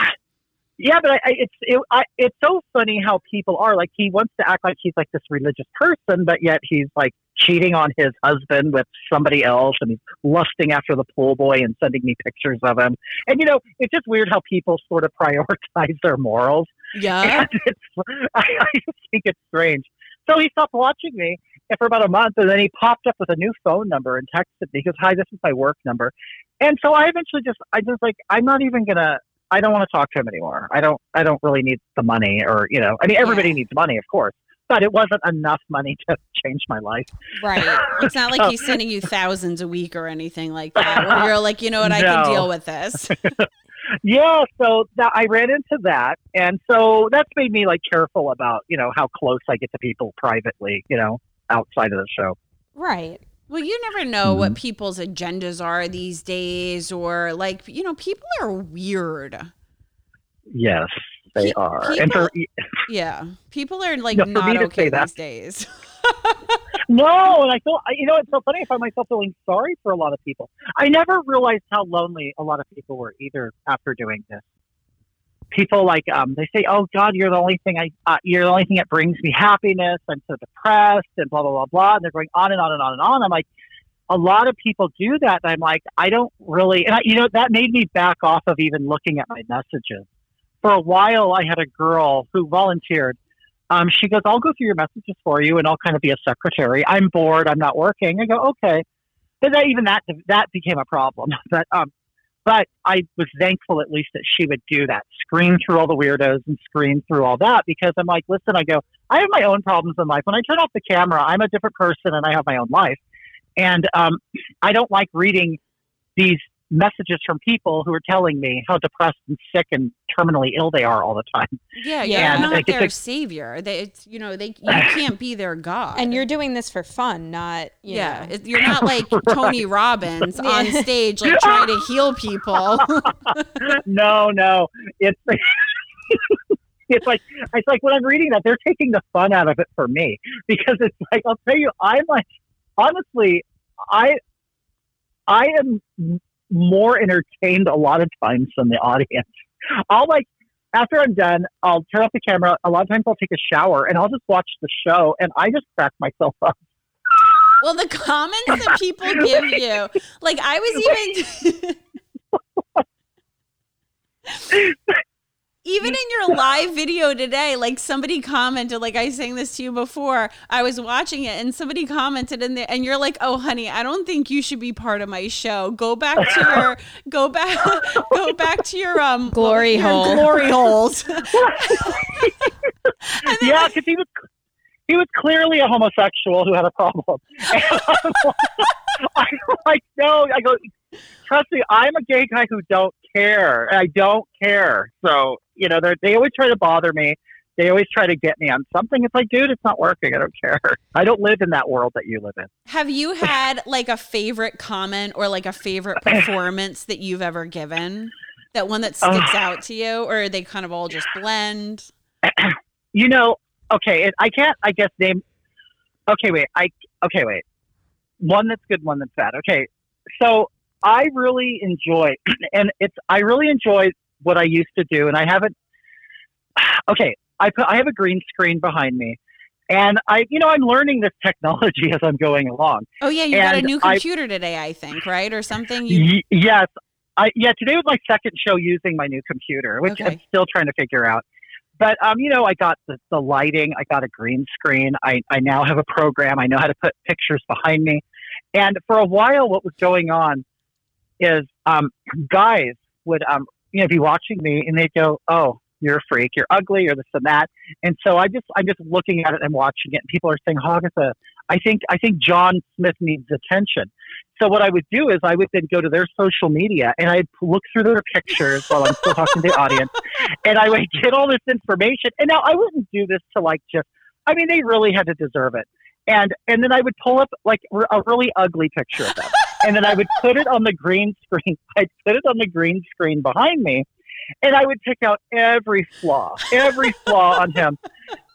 Yeah, but I, I, it's it, I, it's so funny how people are like he wants to act like he's like this religious person, but yet he's like cheating on his husband with somebody else, and he's lusting after the pool boy and sending me pictures of him. And you know, it's just weird how people sort of prioritize their morals. Yeah. I, I just think it's strange. So he stopped watching me for about a month, and then he popped up with a new phone number and texted me. He goes, "Hi, this is my work number." And so I eventually just, I just like, I'm not even gonna. I don't want to talk to him anymore. I don't. I don't really need the money, or you know, I mean, everybody needs money, of course, but it wasn't enough money to change my life. Right. It's not like he's sending you thousands a week or anything like that. You're like, you know what, I can deal with this. Yeah, so that I ran into that, and so that's made me like careful about you know how close I get to people privately, you know, outside of the show. Right. Well, you never know what Mm-hmm. people's agendas are these days, or like, you know, people are weird. Yes, they Pe- are, and for Yeah. People are like No, for not me to okay say that- these days. No, and I feel you know it's so funny. I find myself feeling sorry for a lot of people. I never realized how lonely a lot of people were either after doing this. People like um, they say, "Oh God, you're the only thing I, uh, you're the only thing that brings me happiness." I'm so depressed, and blah blah blah blah. And they're going on and on and on and on. I'm like, a lot of people do that. I'm like, I don't really, and I, you know, that made me back off of even looking at my messages. For a while, I had a girl who volunteered um, she goes, I'll go through your messages for you and I'll kind of be a secretary. I'm bored. I'm not working. I go, okay. But that, even that, that became a problem. But, um, but I was thankful at least that she would do that, screen through all the weirdos and screen through all that because I'm like, listen, I go, I have my own problems in life. When I turn off the camera, I'm a different person and I have my own life. And um, I don't like reading these messages from people who are telling me how depressed and sick and terminally ill they are all the time. Yeah, Yeah. you're And not like, their a- savior. They, it's you know, they you can't be their god. And you're doing this for fun, not you yeah, know. it, you're not like Tony Robbins on stage, like trying to heal people. no, no. It's it's like it's like when I'm reading that, they're taking the fun out of it for me because it's like I'll tell you, I'm like honestly, I I am m- more entertained a lot of times than the audience. I'll like after I'm done, I'll turn off the camera. A lot of times I'll take a shower and I'll just watch the show and I just crack myself up. well, the comments that people give you, like I was even. Even in your live video today, like somebody commented, like I was saying this to you before, I was watching it and somebody commented in there, and you're like, "Oh, honey, I don't think you should be part of my show. Go back to your, go back, go back to your um Glory your hole." glory holes." yeah, because he was he was clearly a homosexual who had a problem. And I'm like, I'm like, no, I go, trust me, I'm a gay guy who don't care. I don't care. So you know, they they always try to bother me. They always try to get me on something. It's like, dude, it's not working. I don't care. I don't live in that world that you live in. Have you had like a favorite comment or like a favorite performance that you've ever given? That one that sticks out to you, or they kind of all just blend? You know, okay, I can't. I guess name. Okay, wait. I okay, wait. One that's good, one that's bad. Okay, so I really enjoy, and it's I really enjoy what I used to do, and I haven't. Okay, I put I have a green screen behind me, and I you know I'm learning this technology as I'm going along. Oh yeah, you got a And new I- computer today, I think, right, or something. You Y- yes, I yeah. Today was my second show using my new computer, which I'm still trying to figure out. But um, you know, I got the, the lighting. I got a green screen. I I now have a program. I know how to put pictures behind me. And for a while, what was going on is um, guys would um, you know be watching me and they'd go, "Oh, you're a freak. You're ugly. You're this and that." And so I just I'm just looking at it and watching it. And people are saying, "Agatha, I think I think John Smith needs attention." So what I would do is I would then go to their social media and I'd look through their pictures while I'm still talking to the audience, and I would get all this information. And now I wouldn't do this to like just. I mean, they really had to deserve it. And and then I would pull up like a really ugly picture of them, and then I would put it on the green screen. I'd put it on the green screen behind me, and I would pick out every flaw, every flaw on him.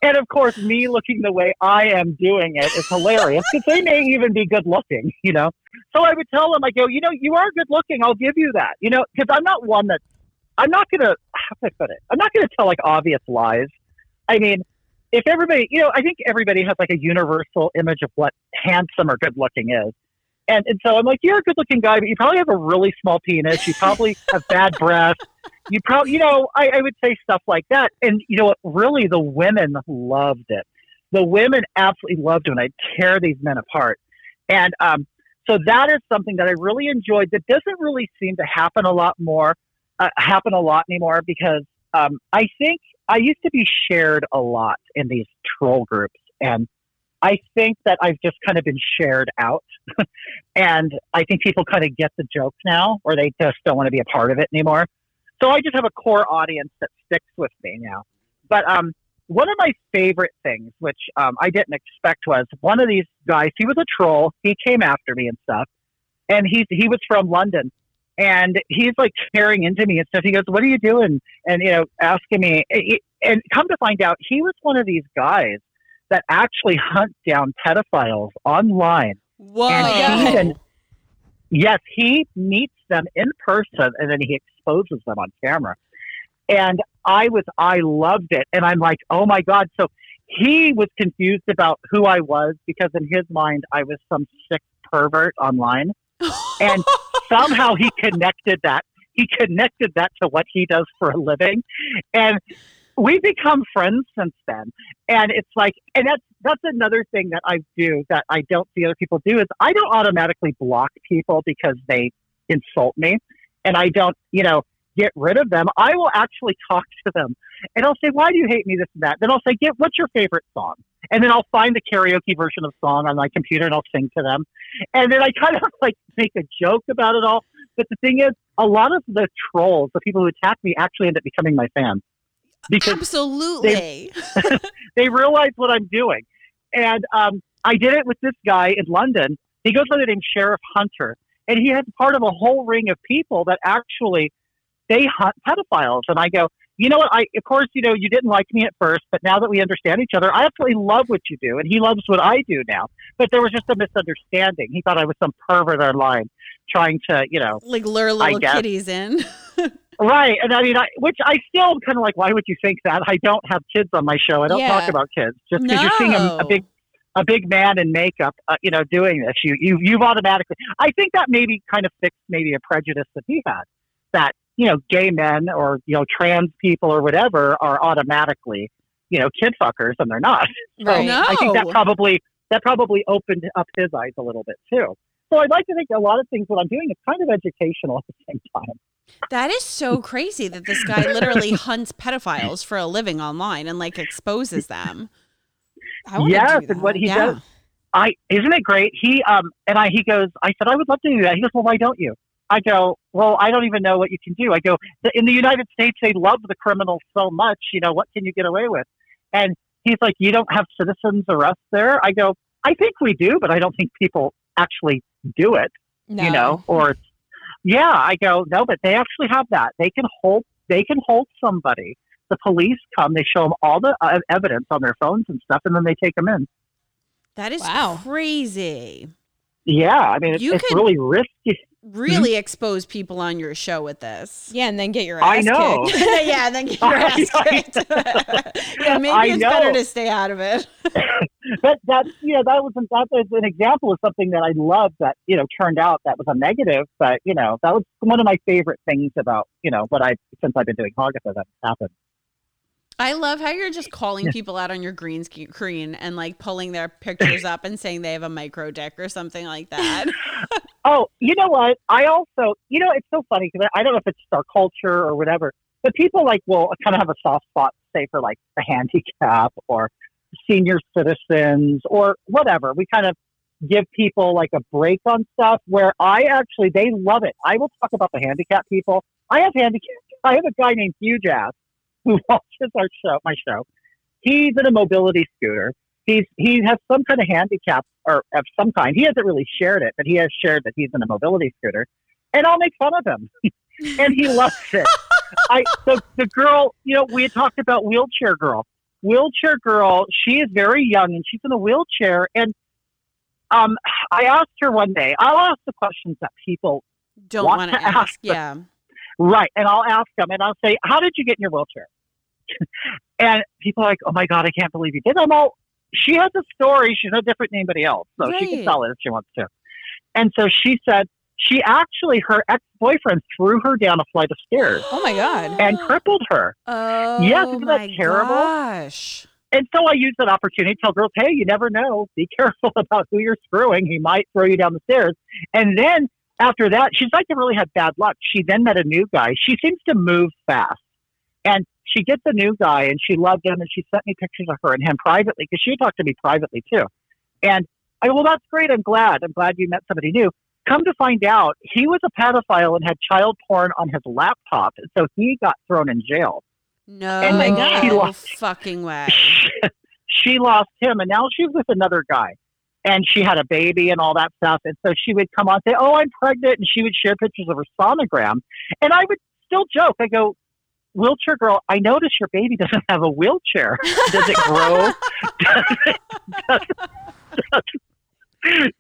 And of course, me looking the way I am doing it is hilarious because they may even be good looking, you know. So I would tell them, I go, you know, you are good looking. I'll give you that, you know, because I'm not one that I'm not gonna how can I put it? I'm not gonna tell like obvious lies. I mean, if everybody, you know, I think everybody has like a universal image of what handsome or good looking is. And, and so I'm like, you're a good looking guy, but you probably have a really small penis. You probably have bad breath. You probably, you know, I, I would say stuff like that. And you know what? Really, the women loved it. The women absolutely loved it when I tear these men apart. And um, so that is something that I really enjoyed that doesn't really seem to happen a lot more, uh, happen a lot anymore because um, I think I used to be shared a lot in these troll groups. And I think that I've just kind of been shared out. and I think people kind of get the joke now, or they just don't want to be a part of it anymore. So I just have a core audience that sticks with me now. But um, one of my favorite things, which um, I didn't expect, was one of these guys. He was a troll. He came after me and stuff, and he he was from London, and he's like tearing into me and stuff. He goes, "What are you doing?" And you know, asking me. And come to find out, he was one of these guys that actually hunt down pedophiles online. whoa. And even, yes, he meets them in person and then he exposes them on camera. And I was, I loved it. And I'm like, oh my God. So he was confused about who I was because in his mind, I was some sick pervert online. And somehow he connected that. He connected that to what he does for a living. And we've become friends since then. And it's like, and that's, that's another thing that I do that I don't see other people do is I don't automatically block people because they insult me and I don't, you know, get rid of them. I will actually talk to them and I'll say, why do you hate me? This and that. Then I'll say, get, what's your favorite song? And then I'll find the karaoke version of song on my computer and I'll sing to them. And then I kind of like make a joke about it all. But the thing is, a lot of the trolls, the people who attack me actually end up becoming my fans because Absolutely. they realize what I'm doing. And um, I did it with this guy in London. He goes by the name Sheriff Hunter, and he has part of a whole ring of people that actually they hunt pedophiles. And I go, you know what? I of course you know you didn't like me at first, but now that we understand each other, I absolutely love what you do, and he loves what I do now. But there was just a misunderstanding. He thought I was some pervert online trying to, you know, like lure little kitties in. Right, and I mean, I, which I still kind of like. Why would you think that? I don't have kids on my show. I don't Yeah. talk about kids just because you're seeing a, a big, a big man in makeup, uh, you know, doing this. You, you, you've automatically. I think that maybe kind of fixed maybe a prejudice that he had that you know, gay men or you know, trans people or whatever are automatically, you know, kid fuckers, and they're not. So. No. I think that probably that probably opened up his eyes a little bit too. So I'd like to think a lot of things what I'm doing is kind of educational at the same time. That is so crazy that this guy literally hunts pedophiles for a living online and like exposes them. Yes, and what he Yeah. does, I isn't it great? He um and I he goes, I said I would love to do that. He goes, well, why don't you? I go, well, I don't even know what you can do. I go, in the United States, they love the criminals so much. You know, what can you get away with? And he's like, you don't have citizens arrest there. I go, I think we do, but I don't think people actually do it. No. You know, or it's, yeah. I go, no, but they actually have that. They can hold. They can hold somebody. The police come. They show them all the uh, evidence on their phones and stuff, and then they take them in. That is Wow. crazy. Yeah, I mean, it's, You it's could- really risky. Really mm-hmm. expose people on your show with this. Yeah, and then get your I ass know. kicked. yeah, then get your ass kicked. yeah, maybe I it's better to stay out of it. But that's you know that was that was an example of something that I loved that you know turned out that was a negative, but you know that was one of my favorite things about you know what I since I've been doing Hagatha that happened. I love how you're just calling people out on your green screen and like pulling their pictures up and saying they have a micro dick or something like that. Oh, you know what? I also, you know, it's so funny because I I don't know if it's our culture or whatever, but people like will kind of have a soft spot, say for like the handicap or senior citizens or whatever. We kind of give people like a break on stuff where I actually they love it. I will talk about the handicap people. I have handicap. I have a guy named Huge Ass who watches our show, my show. He's in a mobility scooter. He's he has some kind of handicap or of some kind. He hasn't really shared it, but he has shared that he's in a mobility scooter, and I'll make fun of him, and he loves it. I the the girl, you know, we had talked about wheelchair girl. Wheelchair girl, she is very young and she's in a wheelchair. And um, I asked her one day. I'll ask the questions that people Don't Want to ask. ask, Yeah. Right. And I'll ask them and I'll say, How did you get in your wheelchair? and people are like, Oh my God, I can't believe you did. I'm all, she has a story. She's no different than anybody else. So she can tell it if she wants to. And so she said, She actually, her ex boyfriend threw her down a flight of stairs Oh my god. and crippled her. Oh, Yes, isn't that my terrible? Gosh. And so I use that opportunity to tell girls, Hey, you never know. Be careful about who you're screwing. He might throw you down the stairs. And then after that, she's like to really had bad luck. She then met a new guy. She seems to move fast. And she gets a new guy and she loved him and she sent me pictures of her and him privately because she talked to me privately too. And I go, well, that's great. I'm glad. I'm glad you met somebody new. Come to find out, he was a pedophile and had child porn on his laptop. And so he got thrown in jail. No And then she lost- fucking way. she lost him and now she's with another guy. And she had a baby and all that stuff. And so she would come on and say, Oh, I'm pregnant. And she would share pictures of her sonogram. And I would still joke. I go, Wheelchair girl, I notice your baby doesn't have a wheelchair. Does it grow? does it, does,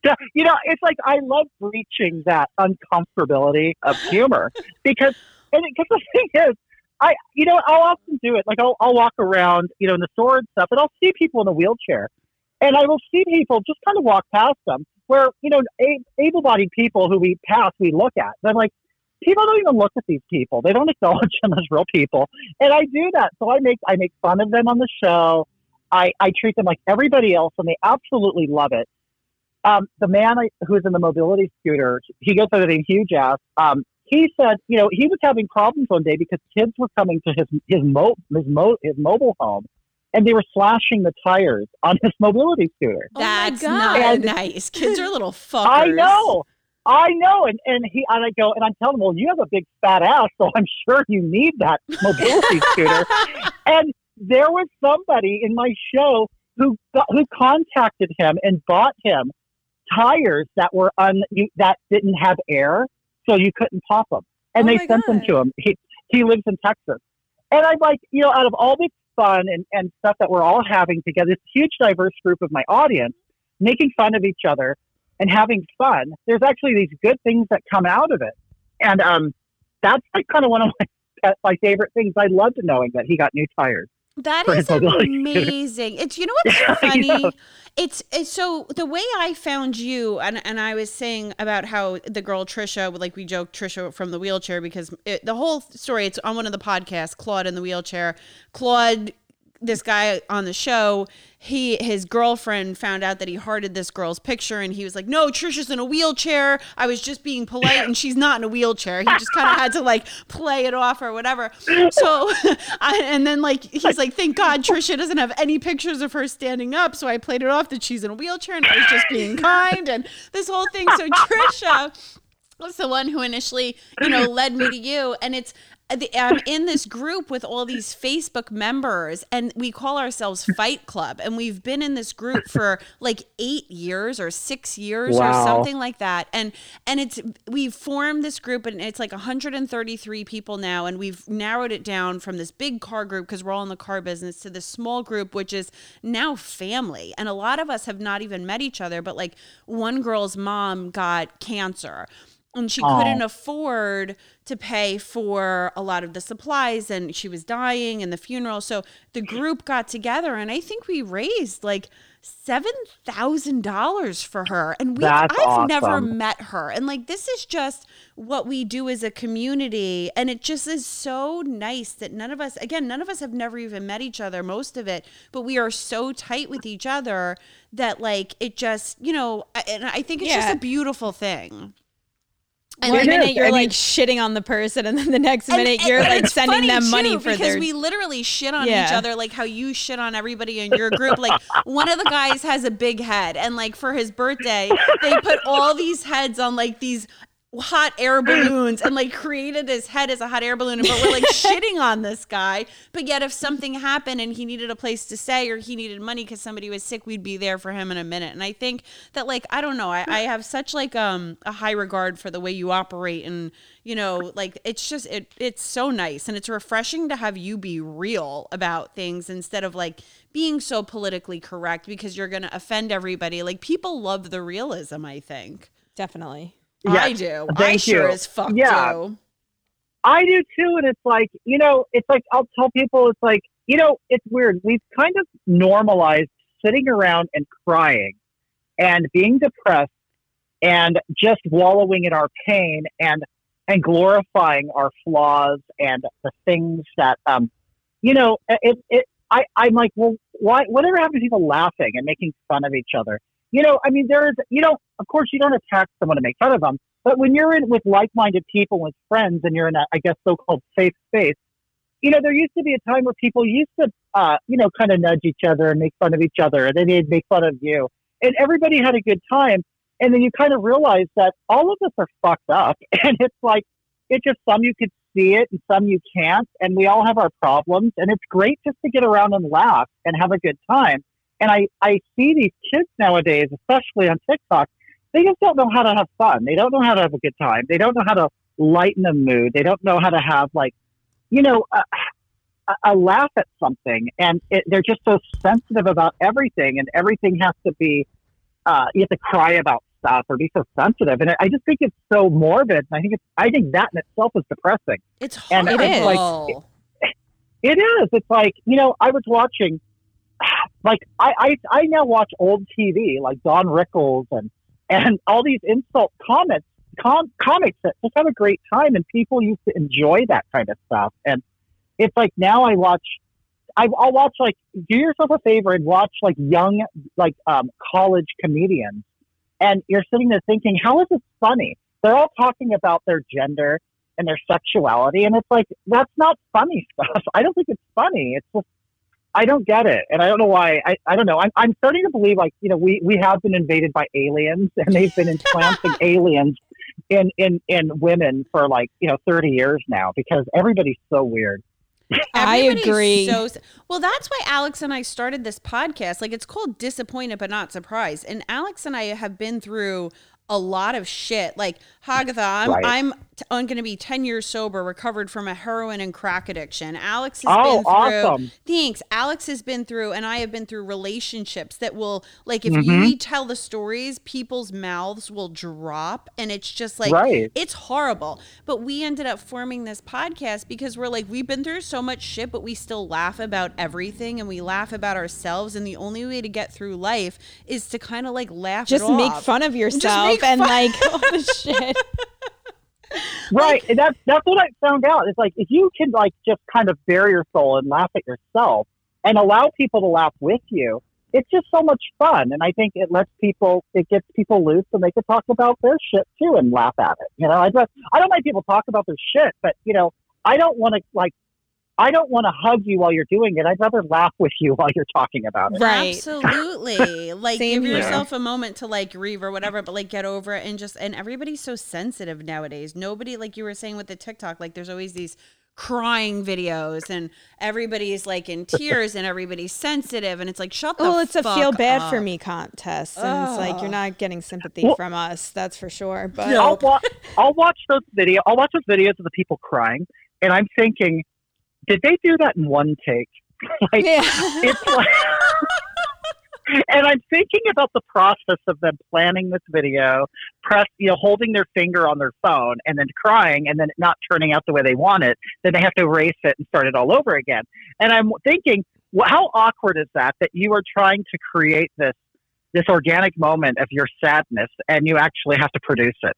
does, you know, it's like I love breaching that uncomfortability of humor because, and because the thing is, I, you know, I'll often do it. Like I'll, I'll walk around, you know, in the store and stuff, and I'll see people in a wheelchair, and I will see people just kind of walk past them. Where you know, able-bodied people who we pass, we look at. And I'm like, people don't even look at these people. They don't acknowledge them as real people, and I do that. So I make I make fun of them on the show. I, I treat them like everybody else, and they absolutely love it. Um, the man I, who's in the mobility scooter, he goes by the name Huge Ass. Um, he said, you know, he was having problems one day because kids were coming to his his mo his mo his mobile home, and they were slashing the tires on his mobility scooter. Oh That's God. not And- nice. Kids are little fuckers. I know, I know, and and he and I go and I'm telling him, well, you have a big fat ass, so I'm sure you need that mobility scooter. And there was somebody in my show who got, who contacted him and bought him tires that were un that didn't have air, so you couldn't pop them, and Oh they sent them to him. He he lives in Texas, and I'm like, you know, out of all the fun and and stuff that we're all having together, this huge diverse group of my audience making fun of each other and having fun. There's actually these good things that come out of it, and um, that's like kind of one of my my favorite things. I loved knowing that he got new tires. That is his mobility scooter. amazing. It's you know what's I funny. It's it's so the way I found you and and I was saying about how the girl Trisha like we joked Trisha from the wheelchair because it, the whole story it's on one of the podcasts Claude in the wheelchair. Claude this guy on the show, he his girlfriend found out that he hearted this girl's picture and he was like, "No, Trisha's in a wheelchair. I was just being polite and she's not in a wheelchair." He just kind of had to like play it off or whatever. So I, and then like he's like, "Thank God Trisha doesn't have any pictures of her standing up." So I played it off that she's in a wheelchair and I was just being kind and this whole thing. So Trisha was the one who initially, you know, led me to you. And it's, Uh, I'm in this group with all these Facebook members, and we call ourselves Fight Club. And we've been in this group for like eight years or six years or something like that. And and it's we've formed this group, and it's like 133 people now, and we've narrowed it down from this big car group because we're all in the car business to this small group, which is now family. And a lot of us have not even met each other, but like one girl's mom got cancer and she Aw. couldn't afford to pay for a lot of the supplies and she was dying and the funeral. So the group got together and i think we raised like $7000 for her. And we That's i've never met her. And like this is just what we do as a community. And it just is so nice that none of us again none of us have never even met each other most of it but we are so tight with each other that like it just you know and i think it's just a beautiful thing One It is. minute you're I mean- like shitting on the person, and then the next minute and- you're and like sending them money too, for because their. we literally shit on each other like how you shit on everybody in your group. Like one of the guys has a big head, and like for his birthday, they put all these heads on like these hot air balloons and like created his head as a hot air balloon but we're like shitting on this guy. But yet if something happened and he needed a place to stay or he needed money because somebody was sick we'd be there for him in a minute. And i think that like i don't know. I, I have such like um a high regard for the way you operate and you know like it's just it it's so nice and it's refreshing to have you be real about things instead of like being so politically correct because you're gonna offend everybody. Like people love the realism i think. Definitely. I Yes. do. I Thank sure you. as fuck Yeah. do. I do too, and it's like you know, it's like I'll tell people, it's like you know, it's weird. We've kind of normalized sitting around and crying, and being depressed, and just wallowing in our pain, and and glorifying our flaws and the things that um, you know, it it. I I'm like, well, why? Whatever happened to people laughing and making fun of each other? You know, I mean, there is, you know, of course, you don't attack someone to make fun of them, but when you're in with like-minded people, with friends, and you're in a, I guess, so-called safe space, you know, there used to be a time where people used to, uh, you know, kind of nudge each other and make fun of each other, and then they'd make fun of you, and everybody had a good time. And then you kind of realize that all of us are fucked up, and it's like it's just some you could see it and some you can't, and we all have our problems, and it's great just to get around and laugh and have a good time. And I, I see these kids nowadays, especially on TikTok, they just don't know how to have fun. They don't know how to have a good time. They don't know how to lighten a mood. They don't know how to have like, you know, a, a- laugh at something. And it, they're just so sensitive about everything, and everything has to be. Uh, you have to cry about stuff or be so sensitive, and I- I just think it's so morbid. And I think it's. I think that in itself is depressing. It's And horrible. it's like- It is. It's like you know, I was watching, like I I, I now watch old TV like Don Rickles and and all these insult comments, com- comics that just have a great time, and people used to enjoy that kind of stuff. And it's like now I watch. I, I'll watch like do yourself a favor and watch like young like um, college comedians, and you're sitting there thinking, how is this funny? They're all talking about their gender and their sexuality, and it's like that's not funny stuff. I don't think it's funny. It's just I don't get it, and I don't know why. I, I don't know. I'm, I'm starting to believe like you know we, we have been invaded by aliens, and they've been implanting aliens in, in in women for like you know 30 years now because everybody's so weird. I agree. So, well, that's why Alex and I started this podcast. Like, it's called Disappointed but Not Surprised. And Alex and I have been through a lot of shit. Like, Hagatha, I'm, Right. I'm, t- I'm going to be 10 years sober, recovered from a heroin and crack addiction. Alex has Oh, been through. awesome. Thanks. Alex has been through, and I have been through relationships that will, like, if Mhm. you tell the stories, people's mouths will drop. And it's just like, Right. it's horrible. But we ended up forming this podcast because we're like, we've been through so much shit, but we still laugh about everything and we laugh about ourselves. And the only way to get through life is to kind of like laugh Just it make off. fun of yourself make and fun- like all the shit. Right. and that's that's what I found out. It's like if you can like just kind of bare your soul and laugh at yourself and allow people to laugh with you, it's just so much fun. And I think it lets people it gets people loose and they can talk about their shit too and laugh at it. You know, I just I don't mind people talk about their shit, but you know, I don't want to like I don't want to hug you while you're doing it. I'd rather laugh with you while you're talking about it. Right. Absolutely. Like Same give here. yourself a moment to like grieve or whatever, but like get over it and just and everybody's so sensitive nowadays. Nobody like you were saying with the TikTok, like there's always these crying videos and everybody's like in tears and everybody's sensitive and it's like shut the fuck up. Well, it's a feel bad for me contest. And it's like you're not getting sympathy Well- from us, that's for sure. But I'll, wa- I'll watch those video. I'll watch those videos of the people crying, and I'm thinking, did they do that in one take? like, yeah. it's like and I'm thinking about the process of them planning this video, press, you know, holding their finger on their phone and then crying and then it not turning out the way they want it. Then they have to erase it and start it all over again. And I'm thinking, well, how awkward is that? That you are trying to create this this organic moment of your sadness and you actually have to produce it.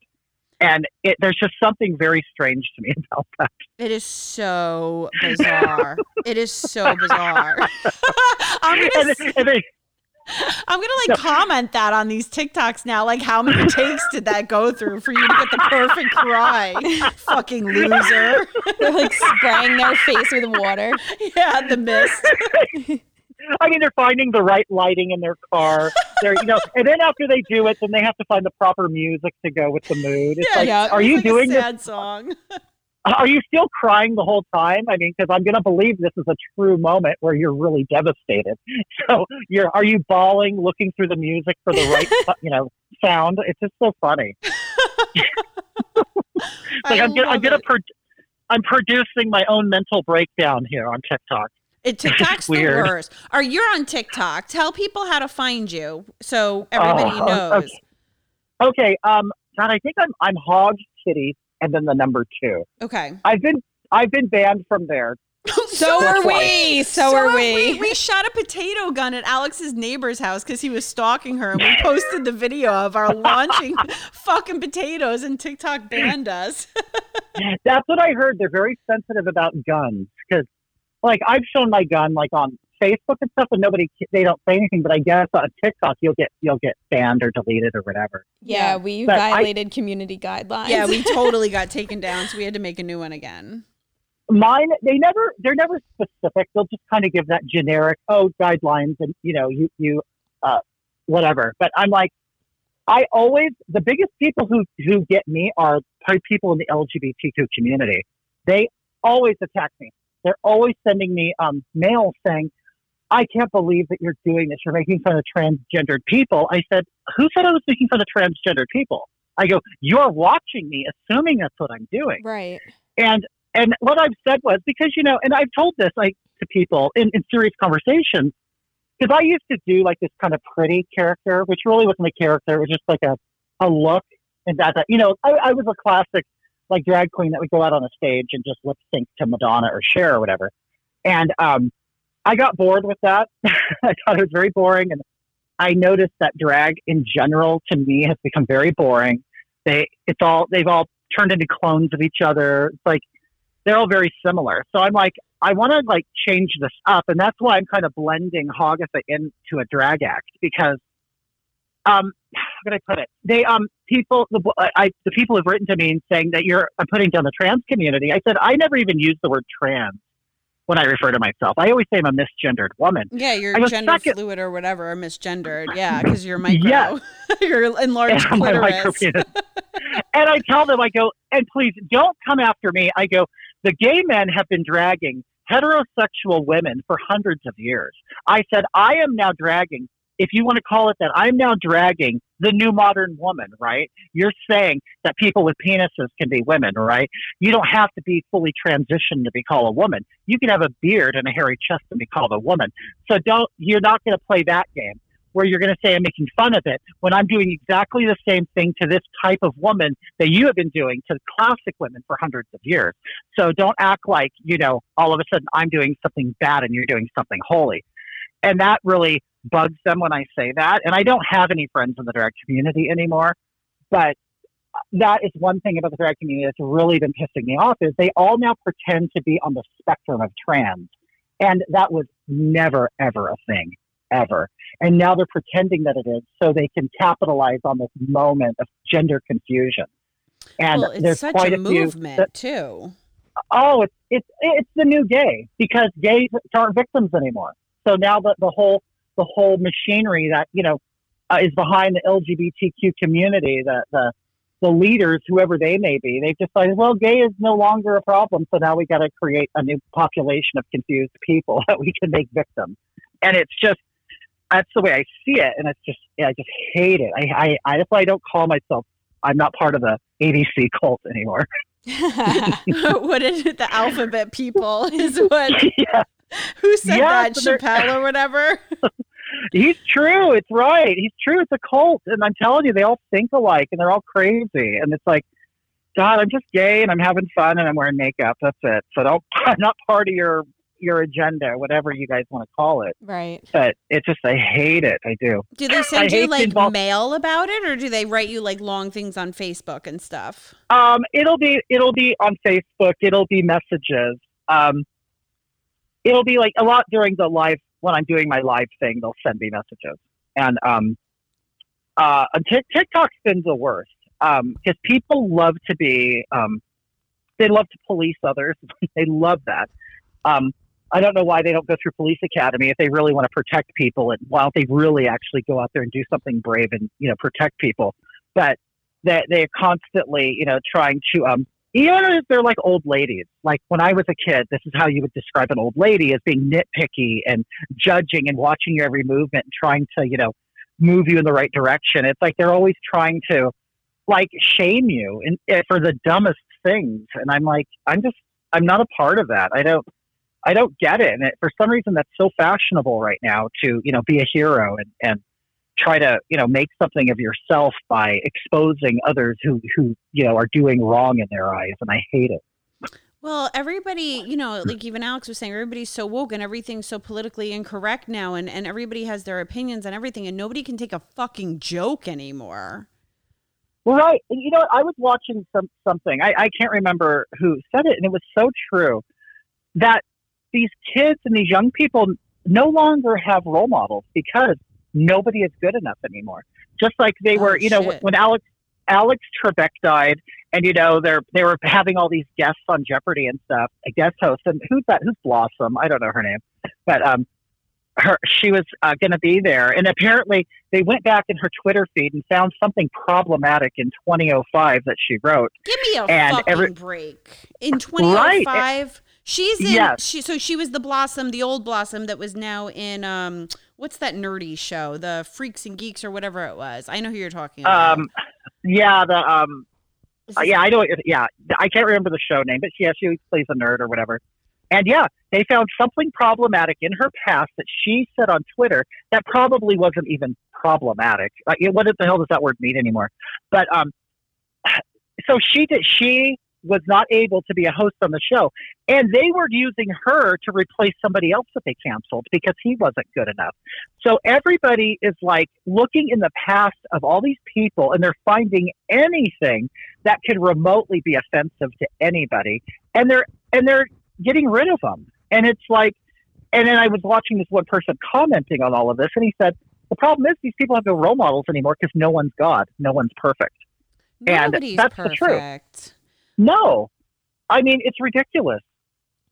And it, there's just something very strange to me about that. It is so bizarre. it is so bizarre. I'm gonna And, and they, I'm gonna like comment that on these TikToks now. Like, how many takes did that go through for you to get the perfect cry? Fucking loser. They're like spraying their face with water. Yeah, the mist. I mean, they're finding the right lighting in their car. They're, you know, and then after they do it, then they have to find the proper music to go with the mood. It's like, yeah. are you like a doing this? song? Are you still crying the whole time? I mean, because I'm going to believe this is a true moment where you're really devastated. So, you're are you bawling, looking through the music for the right, you know, sound? It's just so funny. Like I I'm gonna, I'm gonna pro- I'm producing my own mental breakdown here on TikTok. It, TikTok's the weird. worst. Are you on TikTok? Tell people how to find you so everybody Oh, knows. okay. Okay, um, God, I think I'm I'm Hog Kitty and then the number two. Okay. I've been I've been banned from there. So are we. So are we. We shot a potato gun at Alex's neighbor's house because he was stalking her, and we posted the video of our launching fucking potatoes, and TikTok banned us. That's what I heard. They're very sensitive about guns because, like, I've shown my gun like on Facebook and stuff, and nobody they don't say anything. But I guess on TikTok you'll get you'll get banned or deleted or whatever. Yeah, we But I- violated community guidelines. yeah, we totally got taken down, so we had to make a new one again. Mine, they never they're never specific. They'll just kind of give that generic oh guidelines and you know you you uh, whatever. But I'm like. I always the biggest people who who get me are probably people in the LGBTQ community. They always attack me. They're always sending me um, mail saying, "I can't believe that you're doing this. You're making fun of transgendered people." I said, "Who said I was making fun of transgendered people?" I go, "You're watching me, assuming that's what I'm doing." Right. And and what I've said was because you know, and I've told this like to people in, in serious conversations because I used to do like this kind of pretty character, which really wasn't a character; it was just like a a look. And that, that you know, I, I was a classic like drag queen that would go out on a stage and just lip sync to Madonna or Cher or whatever. And um, I got bored with that. I thought it was very boring, and I noticed that drag in general to me has become very boring. They it's all they've all turned into clones of each other. It's like they're all very similar. So I'm like, I want to like change this up, and that's why I'm kind of blending Hagatha into a drag act because, um, how can I put it? They um people the I the people have written to me and saying that you're I'm putting down the trans community. I said I never even use the word trans when I refer to myself. I always say I'm a misgendered woman. Yeah, you're I gender "Suck it." fluid or whatever, or misgendered. Yeah, because you're micro. Yes. you're enlarged And my clitoris. and I tell them, I go, and please don't come after me. I go, the gay men have been dragging heterosexual women for hundreds of years. I said, I am now dragging, if you want to call it that, I'm now dragging the new modern woman, right? You're saying that people with penises can be women, right? You don't have to be fully transitioned to be called a woman. You can have a beard and a hairy chest and be called a woman. So don't, you're not going to play that game where you're going to say I'm making fun of it when I'm doing exactly the same thing to this type of woman that you have been doing to classic women for hundreds of years. So don't act like, you know, all of a sudden I'm doing something bad and you're doing something holy. And that really bugs them when I say that. And I don't have any friends in the drag community anymore. But that is one thing about the drag community that's really been pissing me off is they all now pretend to be on the spectrum of trans. And that was never, ever a thing, ever. And now they're pretending that it is so they can capitalize on this moment of gender confusion. And well, it's there's such quite a a, movement that- too. oh, it's it's it's the new gay because gays aren't victims anymore. So now the the whole the whole machinery that you know uh, is behind the LGBTQ community, the the the leaders, whoever they may be, they've decided, well, gay is no longer a problem. So now we got to create a new population of confused people that we can make victims. And it's just that's the way I see it, and it's just yeah, I just hate it. I I, I that's why I don't call myself. I'm not part of the ABC cult anymore. what is it? The alphabet people is what? yeah. Who said Yeah, that? so Chappelle or whatever? He's true. It's right. He's true. It's a cult, and I'm telling you, they all think alike, and they're all crazy. And it's like, God, I'm just gay, and I'm having fun, and I'm wearing makeup. That's it. So don't. I'm not part of your your agenda, whatever you guys want to call it. Right. But it's just, I hate it. I do. Do they I send you like mail about it, or do they write you like long things on Facebook and stuff? Um, it'll be it'll be on Facebook. It'll be messages. Um, it'll be like a lot during the live when I'm doing my live thing. They'll send me messages, and um, uh, Tik TikTok's been the worst because people love to be um, they love to police others. they love that. Um, I don't know why they don't go through police academy if they really want to protect people, and why don't they really actually go out there and do something brave and you know protect people? But that they're constantly, you know, trying to um even if they're like old ladies. Like when I was a kid, this is how you would describe an old lady as being nitpicky and judging and watching your every movement and trying to, you know, move you in the right direction. It's like they're always trying to like shame you and eh, for the dumbest things. And I'm like, I'm just I'm not a part of that. I don't I don't get it. And it, for some reason that's so fashionable right now to, you know, be a hero and, and try to you know make something of yourself by exposing others who who you know are doing wrong in their eyes and i hate it. Well, everybody, you know, like even Alex was saying, everybody's so woke and everything's so politically incorrect now, and, and everybody has their opinions on everything, and nobody can take a fucking joke anymore. well right. And you know i was watching some something. I, I can't remember who said it and it was so true that these kids and these young people no longer have role models because nobody is good enough anymore just like they Oh, were you know shit. when alex alex trebek died and you know they're they were having all these guests on jeopardy and stuff a guest host and who's that who's blossom i don't know her name but um her she was uh, going to be there and apparently they went back in her twitter feed and found something problematic in 2005 that she wrote Give me a And fucking every- break. In 2005, she's in, Yes. she, so she was the Blossom, the old Blossom that was now in, um, what's that nerdy show? The Freaks and Geeks or whatever it was. I know who you're talking about. um yeah the um Uh, yeah, I know. Yeah, I can't remember the show name, but yeah, she plays a nerd or whatever. And yeah, they found something problematic in her past that she said on Twitter that probably wasn't even problematic. Like, what the hell does that word mean anymore? But um, so she did. She was not able to be a host on the show, and they were using her to replace somebody else that they canceled because he wasn't good enough. So everybody is like looking in the past of all these people, and they're finding anything that could remotely be offensive to anybody, and they're and they're getting rid of them. And it's like, and then I was watching this one person commenting on all of this, and he said the problem is these people have no role models anymore because no one's God, no one's perfect. and Nobody's that's the truth. No, I mean it's ridiculous.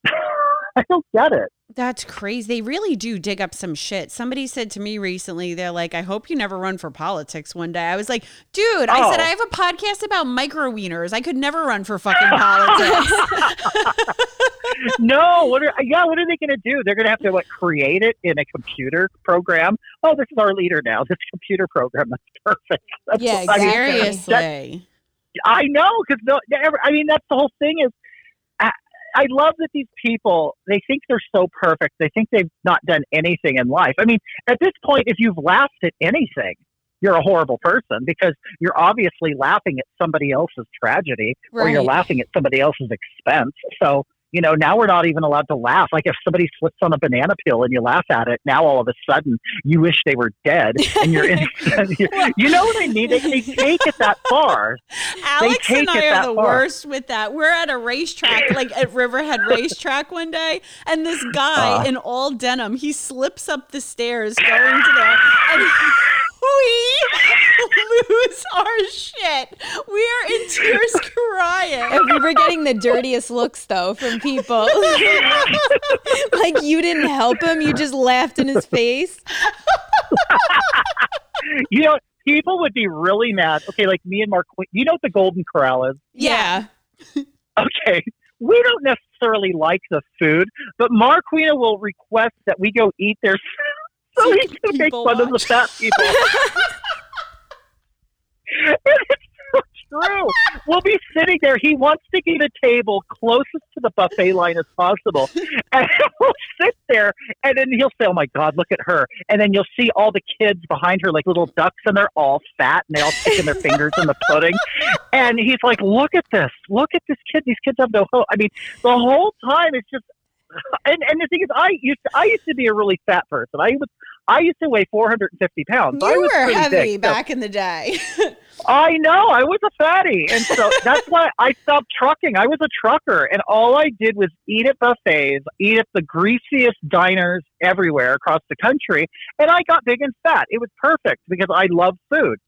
I don't get it. That's crazy. They really do dig up some shit. Somebody said to me recently, they're like, I hope you never run for politics one day. I was like, dude, I said, Oh. I have a podcast about micro wieners. I could never run for fucking politics. no, what are yeah? What are they going to do? They're going to have to like create it in a computer program. Oh, this is our leader now. This computer program. That's perfect. That's Yeah, what- I mean, Seriously. I know because no, I mean that's the whole thing is. I, I love that these people they think they're so perfect. They think they've not done anything in life. I mean, at this point, if you've laughed at anything, you're a horrible person because you're obviously laughing at somebody else's tragedy or you're laughing at somebody else's expense. So you know now we're not even allowed to laugh. Like if somebody slips on a banana peel and you laugh at it, now all of a sudden you wish they were dead and you're in. you know what I mean? They, they take it that far. Alex and I are the far. worst with that. We're at a racetrack, like at Riverhead Racetrack one day, and this guy Uh. in all denim, he slips up the stairs going to there, and we lose our shit. We are in tears crying. And we were getting the dirtiest looks though from people. like you didn't help him, you just laughed in his face. you know, people would be really mad. Okay, like me and Mark, you know what the Golden Corral is? Yeah. Okay, we don't necessarily like the food, but Marquina will request that we go eat there so he can make fun of the fat people. It's so true. We'll be sitting there. He wants to get a table closest to the buffet line as possible, and we'll sit there, and then he'll say, "Oh my God, look at her!" And then you'll see all the kids behind her like little ducks, and they're all fat, and they all sticking their fingers in the pudding. And he's like, "Look at this! Look at this kid! These kids have no hope." I mean, the whole time it's just. And, and the thing is, I used to, I used to be a really fat person. I was I used to weigh 450 pounds. I You was were heavy so- back in the day. I know. I was a fatty. And so that's why I stopped trucking. I was a trucker. And all I did was eat at buffets, eat at the greasiest diners everywhere across the country. And I got big and fat. It was perfect because I love food.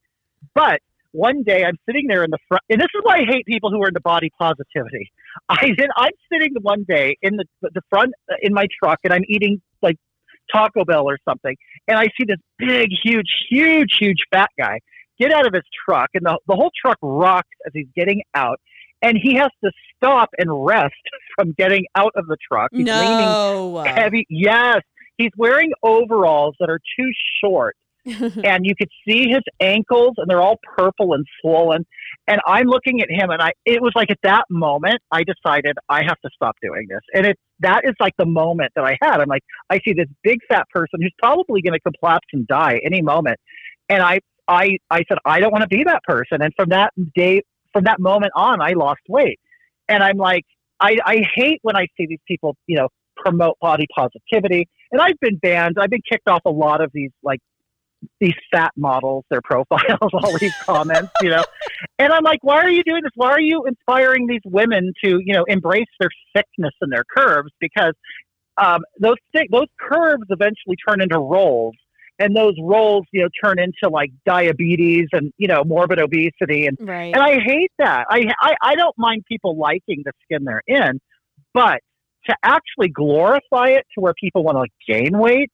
But one day I'm sitting there in the front, and this is why I hate people who are into body positivity. I did, I'm sitting one day in the, the front uh, in my truck and I'm eating like Taco Bell or something. And I see this big, huge, huge, huge fat guy get out of his truck, and the, the whole truck rocks as he's getting out. And he has to stop and rest from getting out of the truck. He's leaning no. heavy. Yes, he's wearing overalls that are too short, and you could see his ankles, and they're all purple and swollen. And I'm looking at him, and I it was like at that moment I decided I have to stop doing this. And it that is like the moment that I had. I'm like, I see this big fat person who's probably going to collapse and die any moment, and I I I said I don't want to be that person. And from that day, from that moment on, I lost weight. And I'm like, I I hate when I see these people, you know, promote body positivity. And I've been banned. I've been kicked off a lot of these like these fat models, their profiles, all these comments, you know. And I'm like, why are you doing this? Why are you inspiring these women to, you know, embrace their thickness and their curves? Because um, those thick, those curves eventually turn into rolls, and those rolls, you know, turn into like diabetes and you know morbid obesity, and right. and I hate that. I, I I don't mind people liking the skin they're in, but to actually glorify it to where people want to like, gain weight,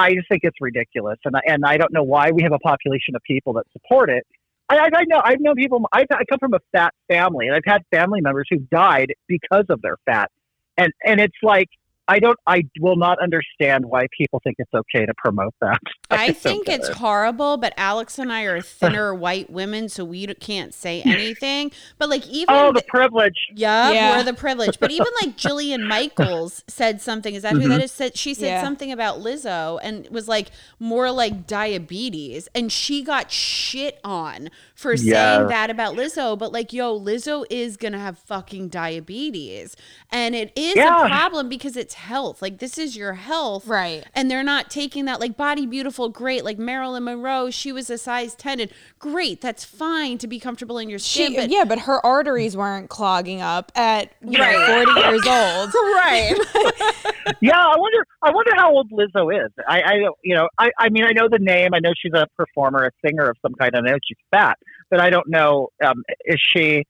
I just think it's ridiculous, and I, and I don't know why we have a population of people that support it. I, I, I know I've known people. I've, I come from a fat family, and I've had family members who died because of their fat, and and it's like I don't. I will not understand why people think it's okay to promote that. I just don't think it's it. horrible, but Alex and I are thinner white women, so we can't say anything. But like even Oh, the th- privilege. yeah, Yeah. we're the privilege. But even like Jillian Michaels said something. Is that who Mm-hmm. that is? Said she said Yeah. something about Lizzo and it was like more like diabetes, and she got shit on for saying that about Lizzo. But like, yo, Lizzo is gonna have fucking diabetes, and it is Yeah. a problem because it's health. Like this is your health, Right. and they're not taking that like body beautiful great like marilyn monroe she was a size 10 and great that's fine to be comfortable in your skin She, but yeah, but her arteries weren't clogging up at you know, Right. 40 years old. right Yeah, I wonder. I wonder how old Lizzo is. I, I don't. You know, I, I mean, I know the name. I know she's a performer, a singer of some kind. I know she's fat, but I don't know. Um, is she?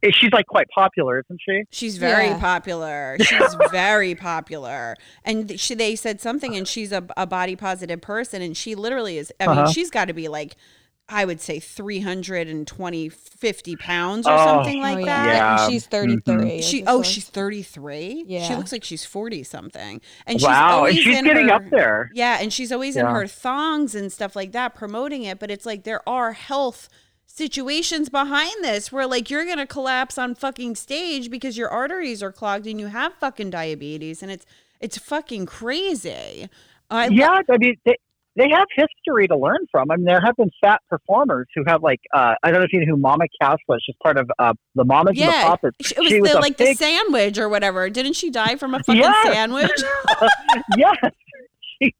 Is she's like quite popular, isn't she? she's very Yeah. popular she's very popular. and she, they said something and she's a, a body positive person and she literally is i mean Uh-huh. she's got to be like i would say 320 50 pounds or Oh, something like oh, that yeah. Yeah. And she's 33. She oh she's 33. Yeah. She looks like she's 40 something. And she's wow, always and she's in getting her, up there. Yeah, and she's always in her thongs and stuff like that promoting it, but it's like there are health situations behind this where like you're going to collapse on fucking stage because your arteries are clogged and you have fucking diabetes and it's it's fucking crazy. I lo- Yeah, I mean, they, they have history to learn from. I mean, there have been fat performers who have like uh, I don't know if you know who Mama Cass was. She's part of uh, the Mamas and the yeah, Papas. it was, She was the, like big- the sandwich or whatever. Didn't she die from a fucking Yes. sandwich? yes. She-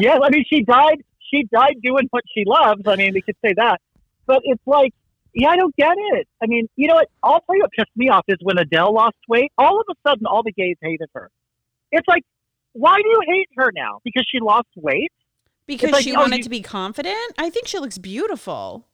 yes, I mean she died she died doing what she loves. I mean we could say that. But it's like yeah, I don't get it. I mean, you know what? I'll tell you what pissed me off is when Adele lost weight, all of a sudden all the gays hated her. It's like, why do you hate her now? Because she lost weight? Because like, she oh, wanted you- to be confident. I think she looks beautiful.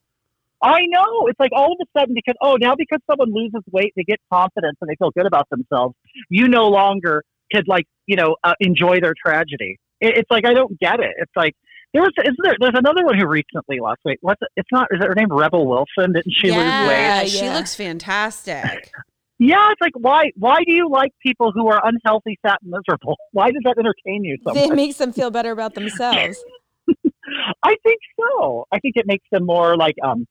I know. It's like all of a sudden because oh now because someone loses weight they get confidence and they feel good about themselves. You no longer could like you know uh, enjoy their tragedy. It, it's like I don't get it. It's like there was isn't there? There's another one who recently lost weight. What's it? It's not. Is her name Rebel Wilson? Didn't she lose weight? yeah, she looks fantastic. Yeah. It's like why why do you like people who are unhealthy, fat, and miserable? Why does that entertain you so it much? makes them feel better about themselves. I think so. I think it makes them more like um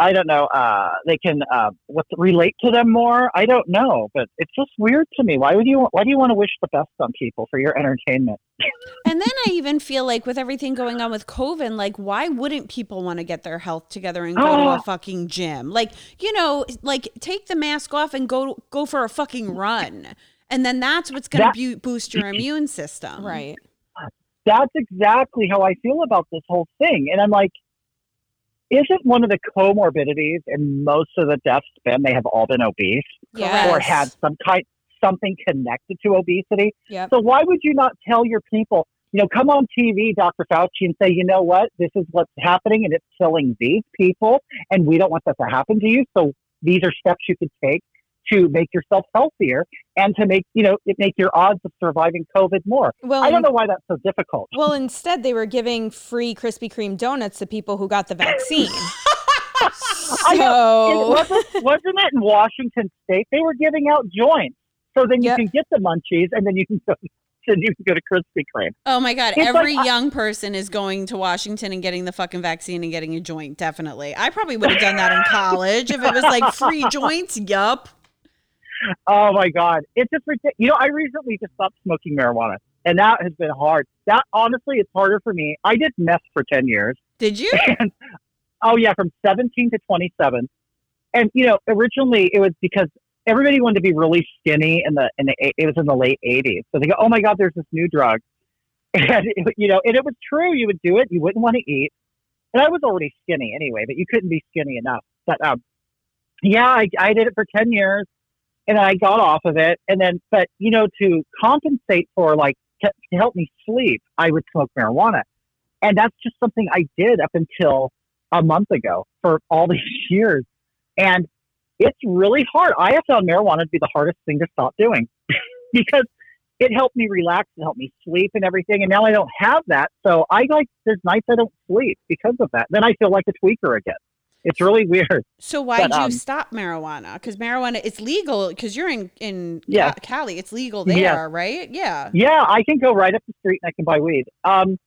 I don't know, uh, they can uh, what relate to them more. I don't know, but it's just weird to me. Why would you? Why do you want to wish the best on people for your entertainment? And then I even feel like with everything going on with COVID, like why wouldn't people want to get their health together and go to a Oh. fucking gym? Like, you know, like take the mask off and go go for a fucking run. And then that's what's going That- to bu- boost your immune system. Right. That's exactly how I feel about this whole thing, and I'm like, isn't one of the comorbidities in most of the deaths been they have all been obese Yes. or had some kind something connected to obesity? Yep. So why would you not tell your people, you know, come on TV, Dr. Fauci, and say, you know what, this is what's happening and it's killing these people, and we don't want that to happen to you. So these are steps you could take to make yourself healthier and to make, you know, it make your odds of surviving COVID more. Well, I don't know why that's so difficult. Well, instead, they were giving free Krispy Kreme donuts to people who got the vaccine. I know. It so, wasn't, wasn't it in Washington State? They were giving out joints, so then you Yep. can get the munchies, and then you can go, then you can go to Krispy Kreme. Oh my God. It's like- Every young person is going to Washington and getting the fucking vaccine and getting a joint. Definitely. I probably would have done that in college if it was like free joints. Yup. Oh my God, it's just ridiculous. You know, I recently just stopped smoking marijuana, and that has been hard. That honestly, it's harder for me. I did meth for ten years. Did you? and oh yeah, from 17 to 27. And you know, originally it was because everybody wanted to be really skinny in the in the it was in the late 80s. So they go, "Oh my god, there's this new drug." And it, you know, and it was true, you would do it, you wouldn't want to eat. And I was already skinny anyway, but you couldn't be skinny enough. But um yeah, I, I did it for 10 years and I got off of it and then but you know to compensate for like to, to help me sleep, I would smoke marijuana. And that's just something I did up until a month ago for all these years. And it's really hard. I have found marijuana to be the hardest thing to stop doing because it helped me relax, it helped me sleep and everything. And now I don't have that. So I like, there's nights I don't sleep because of that. Then I feel like a tweaker again. It's really weird. So why'd But, you um, stop marijuana? Because marijuana, it's legal. Because you're in in Yeah. Cali, it's legal there, Yeah. right? Yeah. Yeah, I can go right up the street and I can buy weed. Um,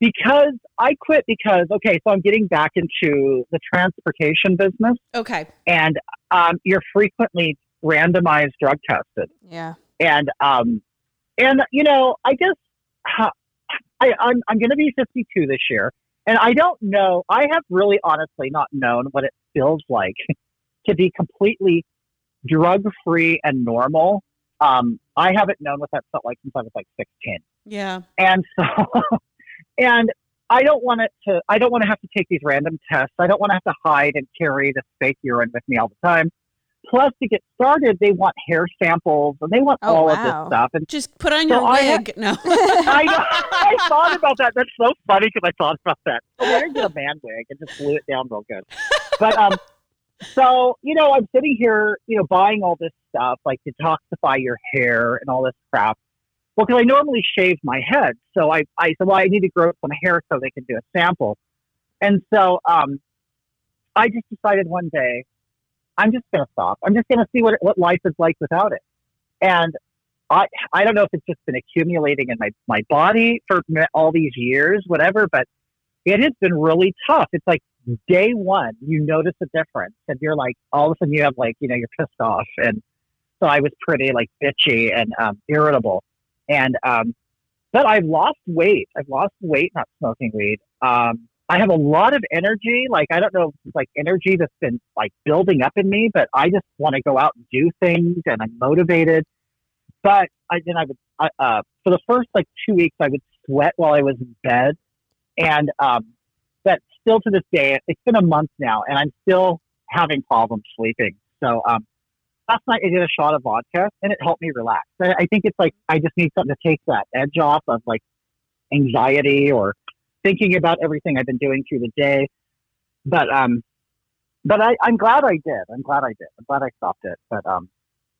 because I quit because, okay, so I'm getting back into the transportation business. Okay. and um, you're frequently randomized drug tested. yeah. And um, and you know, I guess I, I'm I'm going to be 52 this year, and I don't know. I have really honestly not known what it feels like to be completely drug free and normal. Um, I haven't known what that felt like since I was like 16 Yeah. and so and I don't want it to I don't want to have to take these random tests. I don't want to have to hide and carry this fake urine with me all the time. Plus to get started they want hair samples and they want Oh, all wow. of this stuff and Just put on So your I had- wig. no. I I thought about that. That's so funny because I thought about that. To get a man wig and just glue it down real good. But um, so you know, I'm sitting here, you know, buying all this stuff like detoxify your hair and all this crap. Well, because I normally shave my head, so I I said, well, I need to grow some hair so they can do a sample. And so um, I just decided one day, I'm just going to stop. I'm just going to see what what life is like without it. And I I don't know if it's just been accumulating in my my body for all these years, whatever, but it has been really tough. It's like day one, you notice a difference, and you're like, all of a sudden, you have like, you know, you're pissed off, and so I was pretty like bitchy and um, irritable, and um, but I've lost weight. I've lost weight not smoking weed. Um, I have a lot of energy. Like I don't know, like energy that's been like building up in me, but I just want to go out and do things, and I'm motivated. But I then I would I, uh, for the first like two weeks I would sweat while I was in bed, and um, but still to this day it's been a month now, and I'm still having problems sleeping. So um, last night I did a shot of vodka, and it helped me relax. I, I think it's like I just need something to take that edge off of like anxiety or thinking about everything I've been doing through the day. But um, but I, I'm glad I did. I'm glad I did. I'm glad I stopped it. But um,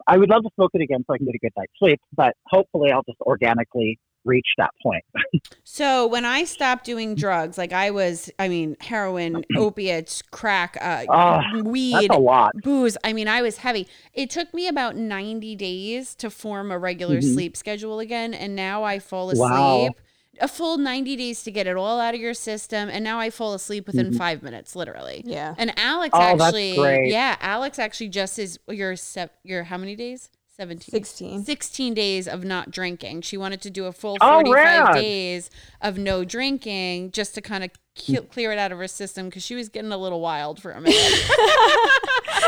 I would love to smoke it again so I can get a good night's sleep. But hopefully, I'll just organically reach that point. So when I stopped doing drugs, like I was, I mean, heroin, opiates, crack, uh, Oh, weed, a lot. booze. I mean, I was heavy. It took me about 90 days to form a regular Mhm. sleep schedule again. And now I fall asleep Wow. A full 90 days to get it all out of your system and now I fall asleep within Mhm. 5 minutes literally. Yeah. And Alex Oh, that's actually great. yeah, Alex actually just is your se- your how many days? 17. 16. 16 days of not drinking. She wanted to do a full Oh, 45 rad. days of no drinking just to kind of ke- clear it out of her system cuz she was getting a little wild for a minute.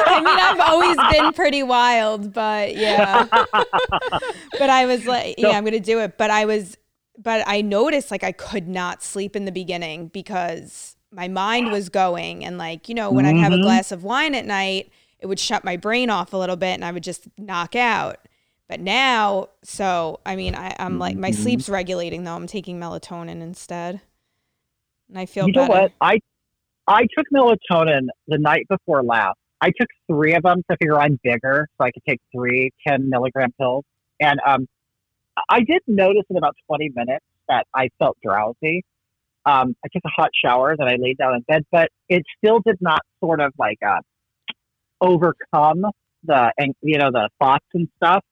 I mean, I've always been pretty wild, but yeah. but I was like, yeah, I'm gonna do it. But I was, but I noticed like I could not sleep in the beginning because my mind was going, and like you know, when I'd have a Mhm. glass of wine at night, it would shut my brain off a little bit, and I would just knock out. But now, so I mean, I, I'm like my Mhm. sleep's regulating though. I'm taking melatonin instead, and I feel you know better. what? I I took melatonin the night before last. I took three of them to figure I'm bigger, so I could take three 10 milligram pills. And um, I did notice in about 20 minutes that I felt drowsy. Um, I took a hot shower, and I laid down in bed, but it still did not sort of like uh, overcome the and you know the thoughts and stuff.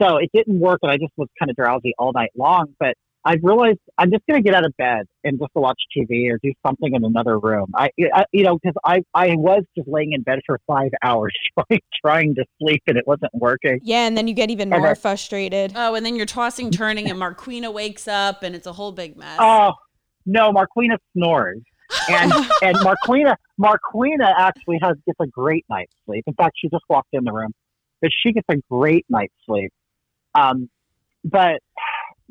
So it didn't work, and I just was kind of drowsy all night long. But I realized I'm just going to get out of bed and just watch TV or do something in another room. I, I you know, because I, I was just laying in bed for five hours trying, trying to sleep and it wasn't working. yeah, and then you get even And more I- frustrated. oh, and then you're tossing turning and Marquina wakes up and it's a whole big mess. Oh no, Marquina snores, and and Marquina Marquina actually has gets a great night's sleep. In fact, she just walked in the room, but she gets a great night's sleep. Um, but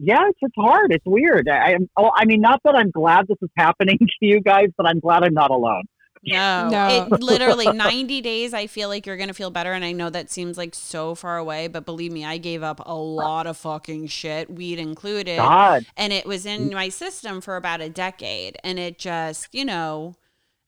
yeah, it's, it's hard. It's weird. I, I'm. Oh, I mean, not that I'm glad this is happening to you guys, but I'm glad I'm not alone. No, No. It literally 90 days. I feel like you're gonna feel better, and I know that seems like so far away, but believe me, I gave up a lot of fucking shit, weed included, God, and it was in my system for about a decade, and it just, you know,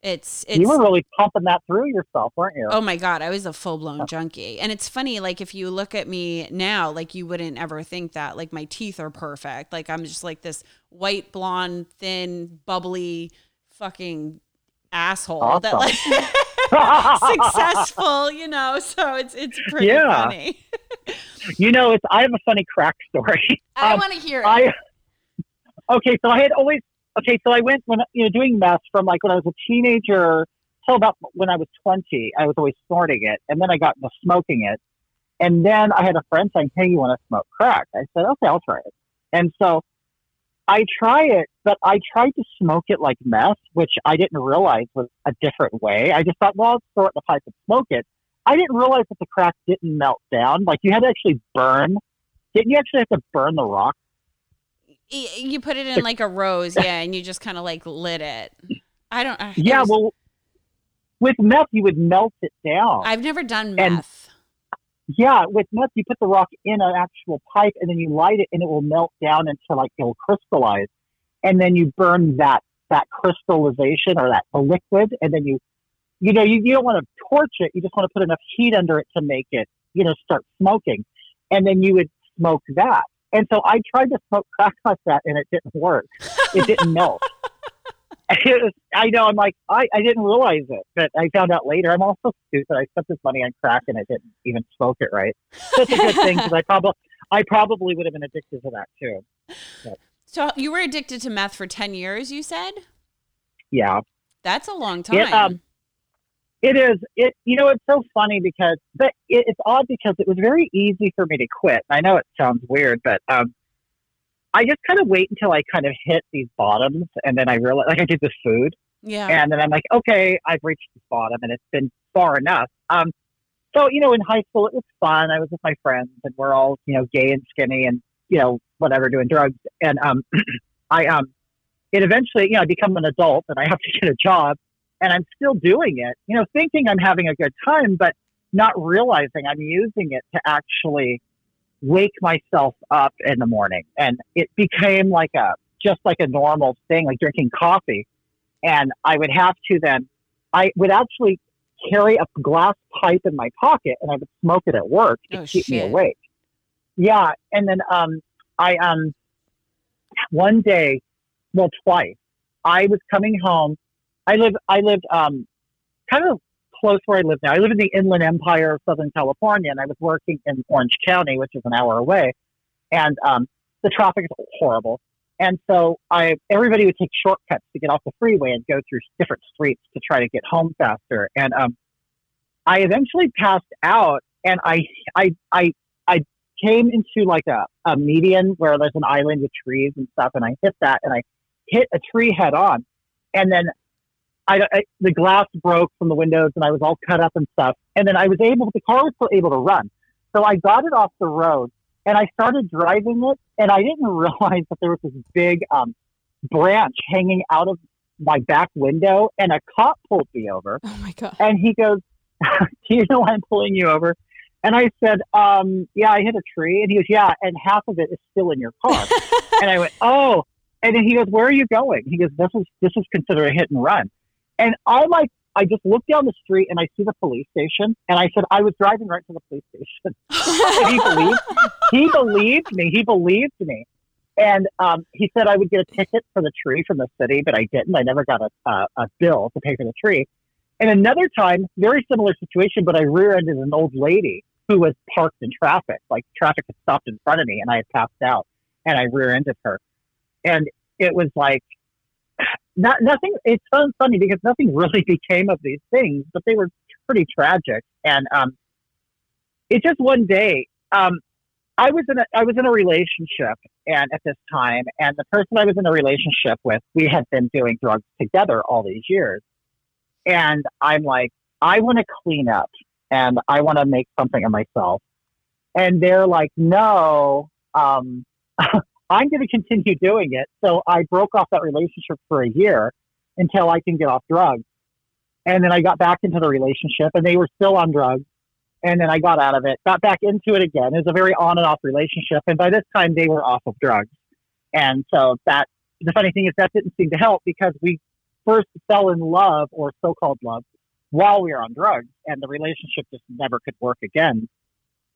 it's it's. you were really pumping that through yourself, weren't you? Oh my god, I was a full blown junkie. And it's funny, like if you look at me now, like you wouldn't ever think that. Like my teeth are perfect. Like I'm just like this white, blonde, thin, bubbly, fucking asshole that like successful, you know. So it's it's pretty Yeah. funny. you know, it's. I have a funny crack story. I Um, want to hear it. I okay, so I had always okay, so I went when you know doing meth from like when I was a teenager till about when I was twenty. I was always snorting it, and then I got into smoking it, and then I had a friend saying, "Hey, you want to smoke crack?" I said, "Okay, I'll try it." And so I try it, but I tried to smoke it like meth, which I didn't realize was a different way. I just thought, well, I'll throw it in the pipe and smoke it. I didn't realize that the crack didn't melt down. Like you had to actually burn. Didn't you actually have to burn the rock? You put it in like a rose, yeah, and you just kind of like lit it. I don't. it Yeah, was- well, with meth, you would melt it down. I've never done and- meth. yeah, with meth, you put the rock in an actual pipe and then you light it and it will melt down into like it'll crystallize. And then you burn that, that crystallization or that the liquid. And then you, you know, you, you don't want to torch it. You just want to put enough heat under it to make it, you know, start smoking. And then you would smoke that. And so I tried to smoke crack like that and it didn't work. It didn't melt. It was, I know. I'm like, I, I didn't realize it, but I found out later. I'm also stupid. I spent this money on crack and I didn't even smoke it right. That's a good thing because I probably, I probably would have been addicted to that too. So you were addicted to meth for 10 years, you said? Yeah, That's a long time. It, um, it is. It, you know, it's so funny because, but it, it's odd because it was very easy for me to quit. I know it sounds weird, but um, I just kind of wait until I kind of hit these bottoms, and then I realize, like I did with food. yeah. and then I'm like, okay, I've reached the bottom, and it's been far enough. Um, so you know, in high school, it was fun. I was with my friends, and we're all you know, gay and skinny, and you know, whatever, doing drugs. And um, I um, it eventually, you know, I become an adult, and I have to get a job, and I'm still doing it. You know, thinking I'm having a good time, but not realizing I'm using it to actually wake myself up in the morning, and it became like a just like a normal thing, like drinking coffee and I would have to then, I would actually carry a glass pipe in my pocket and I would smoke it at work to Oh, keep me awake. Yeah, and then um, I um, one day, well, twice, I was coming home. I live, I lived um, kind of close where I live now. I live in the Inland Empire of Southern California, and I was working in Orange County, which is an hour away, and um, the traffic is horrible. And so I everybody would take shortcuts to get off the freeway and go through different streets to try to get home faster. And um, I eventually passed out, and I I I I came into like a, a median where there's an island with trees and stuff, and I hit that, and I hit a tree head on, and then I, I the glass broke from the windows, and I was all cut up and stuff. And then I was able, the car was still able to run, so I got it off the road, and I started driving it, and I didn't realize that there was this big um, branch hanging out of my back window, and a cop pulled me over, Oh my god. and he goes, "Do you know why I'm pulling you over?" And I said, um, "Yeah, I hit a tree." And he goes, "Yeah, and half of it is still in your car." and I went, "Oh." And then he goes, "Where are you going?" He goes, "This is this is considered a hit and run." And I like, I just looked down the street and I see the police station, and I said, "I was driving right to the police station." he believed, he believed me. He believed me. And um, he said I would get a ticket for the tree from the city, but I didn't. I never got a, a, a bill to pay for the tree. And another time, very similar situation, but I rear-ended an old lady who was parked in traffic. Like traffic had stopped in front of me, and I had passed out, and I rear-ended her. And it was like not nothing. It sounds funny because nothing really became of these things, but they were pretty tragic. And um, it just one day, um, I was in a I was in a relationship, and at this time, and the person I was in a relationship with, we had been doing drugs together all these years, and I'm like, I want to clean up, and I want to make something of myself, and they're like, no, um, I'm going to continue doing it. So I broke off that relationship for a year until I can get off drugs, and then I got back into the relationship, and they were still on drugs and then I got out of it, got back into it again. It was a very on and off relationship, and by this time they were off of drugs. And so that the funny thing is that didn't seem to help because we first fell in love or so-called love while we were on drugs, and the relationship just never could work again.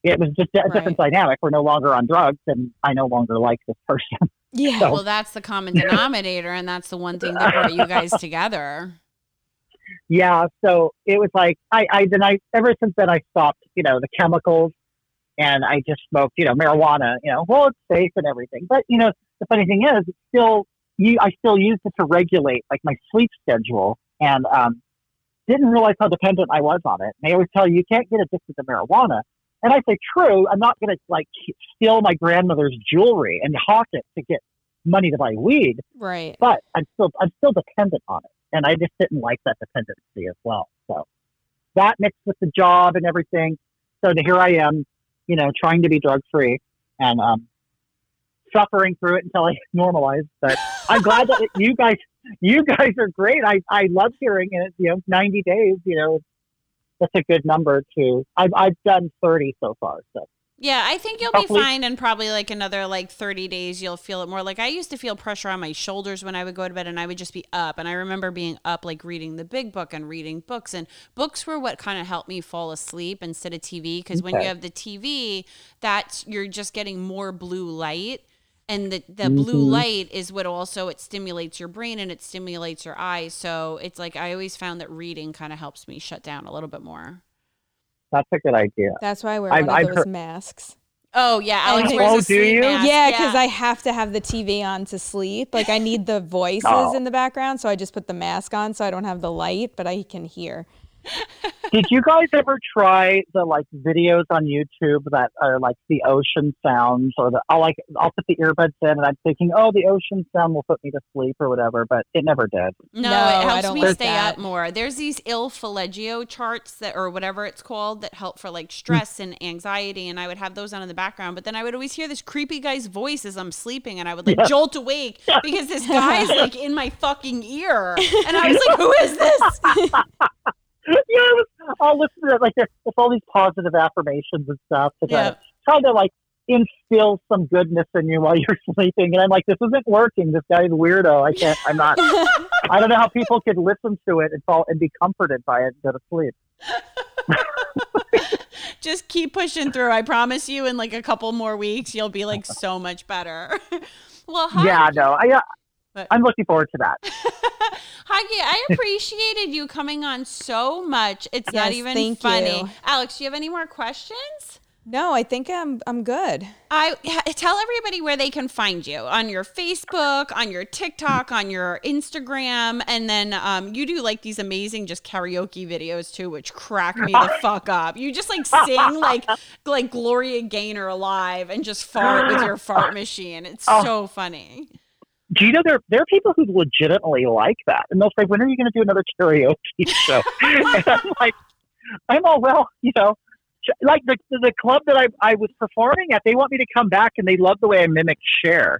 It was just a Right. different dynamic. We're no longer on drugs, and I no longer like this person. Yeah. So- Well, that's the common denominator, and that's the one thing that brought you guys together. yeah, so it was like I, I then I ever since then I stopped, you know, the chemicals and I just smoked, you know, marijuana, you know, well it's safe and everything. But, you know, the funny thing is it's still you I still used it to regulate like my sleep schedule and um didn't realize how dependent I was on it. And they always tell you you can't get addicted to marijuana. And I say, true, I'm not gonna like steal my grandmother's jewelry and hawk it to get money to buy weed right. but I'm still I'm still dependent on it, and I just didn't like that dependency as well. So that mixed with the job and everything, so here I am, you know, trying to be drug free and um, suffering through it until I normalize. But I'm glad that you guys you guys are great. I I love hearing it. You know, 90 days. You know, that's a good number too. I've I've done 30 so far. So Yeah, I think you'll be fine in probably like another like 30 days. You'll feel it more. Like I used to feel pressure on my shoulders when I would go to bed and I would just be up. And I remember being up, like reading the big book and reading books. And books were what kind of helped me fall asleep instead of TV. Because when you have the TV, that's you're just getting more blue light. And the, the blue Mhm. light is what also it stimulates your brain and it stimulates your eyes. So it's like I always found that reading kind of helps me shut down a little bit more. that's a good idea. That's why I wear I've- one of I've those heard- masks. Oh yeah, Alex Oh, wears a do you? mask. Yeah, because I have to have the TV on to sleep. Like I need the voices Oh. in the background, so I just put the mask on so I don't have the light, but I can hear. Did you guys ever try the like videos on YouTube that are like the ocean sounds or the I'll like I'll put the earbuds in and I'm thinking, oh, the ocean sound will put me to sleep or whatever, but it never did. No, No, it I helps don't me like stay that. up more. There's these Solfeggio charts that, or whatever it's called, that help for like stress and anxiety, and I would have those on in the background. But then I would always hear this creepy guy's voice as I'm sleeping, and I would like Yeah. jolt awake because this guy's like in my fucking ear, and I was like, "Who is this?" yeah, was, I'll listen to it like there's there's all these positive affirmations and stuff to Yeah. try, try to like instill some goodness in you while you're sleeping. And I'm like, this isn't working. This guy's weirdo. I can't. I'm not. I don't know how people could listen to it and fall and be comforted by it and go to sleep. Just keep pushing through. I promise you, in like a couple more weeks, you'll be like so much better. well, hi, Yeah, no, I. Uh, But- I'm looking forward to that. Huggy, I appreciated you coming on so much. It's not even thank funny. you. Alex, do you have any more questions? No, I think I'm I'm good. I tell everybody where they can find you on your Facebook, on your TikTok, on your Instagram, and then um, you do like these amazing just karaoke videos too, which crack me the fuck up. You just like sing like like Gloria Gaynor alive and just fart with your fart machine. It's Oh. so funny. Do you know there there are people who legitimately like that, and they'll say, "When are you going to do another karaoke show?" and I'm like, "I'm all well, you know." Like the the club that I I was performing at, they want me to come back, and they love the way I mimic Cher.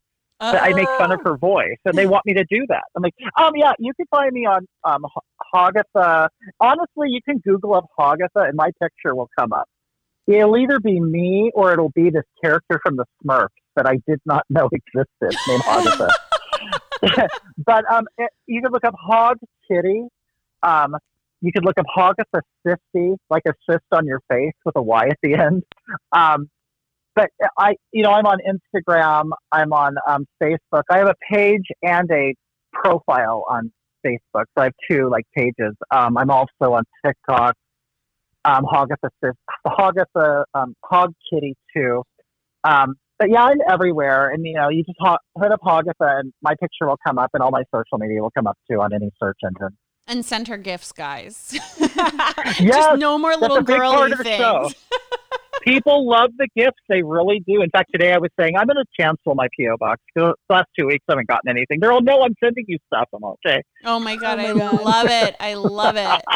I make fun of her voice, and they want me to do that. I'm like, um, yeah, you can find me on um H- Hagatha. Honestly, you can Google up Hagatha, and my picture will come up. It'll either be me or it'll be this character from the Smurfs that I did not know existed named Hagatha. but um, it, you can look up Hog Kitty. Um, you could look up Hagatha Cysty, like a cyst on your face with a Y at the end. Um, but I, you know, I'm on Instagram. I'm on um, Facebook. I have a page and a profile on Facebook. So I have two like pages. Um, I'm also on TikTok. Um, Hagatha Sif, Hagatha um, Hog Kitty too. Um, but yeah, I'm everywhere, and you know, you just ho- hit up Hagatha, and my picture will come up, and all my social media will come up too on any search engine. And send her gifts, guys. Yes, just no more little a girly things. People love the gifts; they really do. In fact, today I was saying I'm going to cancel my PO box. The last two weeks I haven't gotten anything. They're all, "No, I'm sending you stuff." I'm okay. Oh my god, oh my I God. love it. I love it.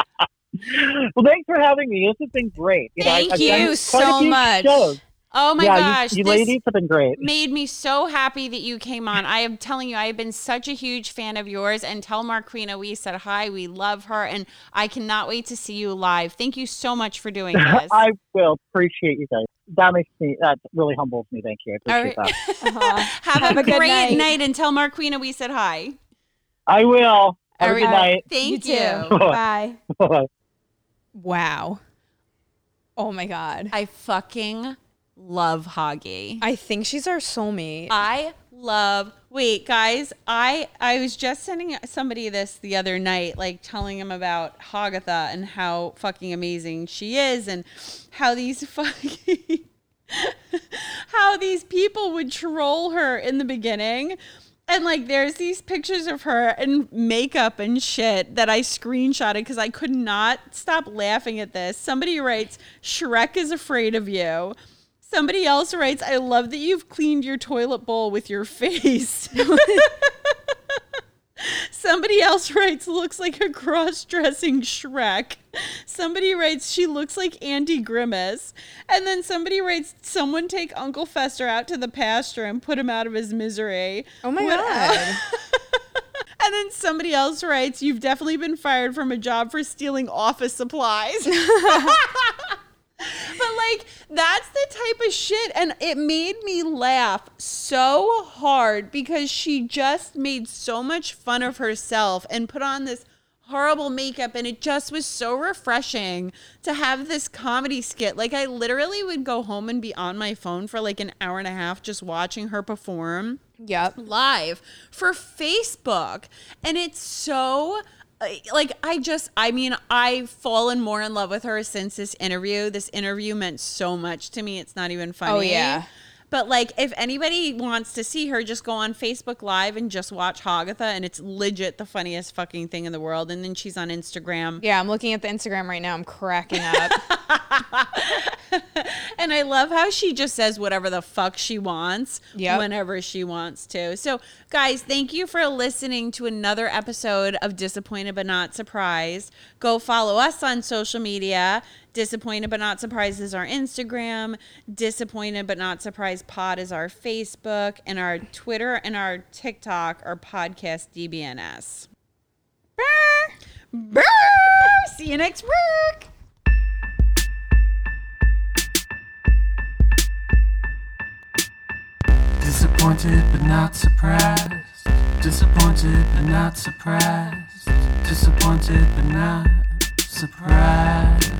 Well, thanks for having me. This has been great. You know, I- Thank I've you done quite a so much. shows. Oh my yeah, gosh, you, you this ladies have been great. made me so happy that you came on. I am telling you, I have been such a huge fan of yours. And tell Marquina we said hi. We love her, and I cannot wait to see you live. Thank you so much for doing this. I will appreciate you guys. That makes me. That really humbles me. Thank you. I appreciate All that. Uh-huh. have, Have a, a good great night. night. and tell Marquina we said hi. I will. Have All a good night. Thank you you. Bye. Bye. Wow. Oh my god. I fucking love Hoggy. I think she's our soulmate. I love. Wait, guys, I I was just sending somebody this the other night, like telling him about Hagatha and how fucking amazing she is, and how these fucking how these people would troll her in the beginning. And like, there's these pictures of her and makeup and shit that I screenshotted because I could not stop laughing at this. Somebody writes, Shrek is afraid of you. Somebody else writes, I love that you've cleaned your toilet bowl with your face. Somebody else writes, looks like a cross dressing Shrek. Somebody writes, she looks like Andy Grimace. And then somebody writes, someone take Uncle Fester out to the pasture and put him out of his misery. oh my What- god. And then somebody else writes, You've definitely been fired from a job for stealing office supplies. but like, that's the type of shit. And it made me laugh so hard because she just made so much fun of herself and put on this horrible makeup. And it just was so refreshing to have this comedy skit. Like, I literally would go home and be on my phone for like an hour and a half just watching her perform Yep. live for Facebook. And it's so like I just I mean I've fallen more in love with her since this interview. This interview meant so much to me. It's not even funny. Oh, yeah. But like if anybody wants to see her just go on Facebook live and just watch Hagatha and it's legit the funniest fucking thing in the world and then she's on Instagram. Yeah, I'm looking at the Instagram right now. I'm cracking up. And I love how she just says whatever the fuck she wants Yep. whenever she wants to. So, guys, thank you for listening to another episode of Disappointed But Not Surprised. Go follow us on social media. Disappointed But Not Surprised is our Instagram. Disappointed But Not Surprised Pod is our Facebook. And our Twitter and our TikTok are Podcast DBNS. Brr! Brr! See you next week. Disappointed but not surprised. Disappointed but not surprised. Disappointed but not surprised.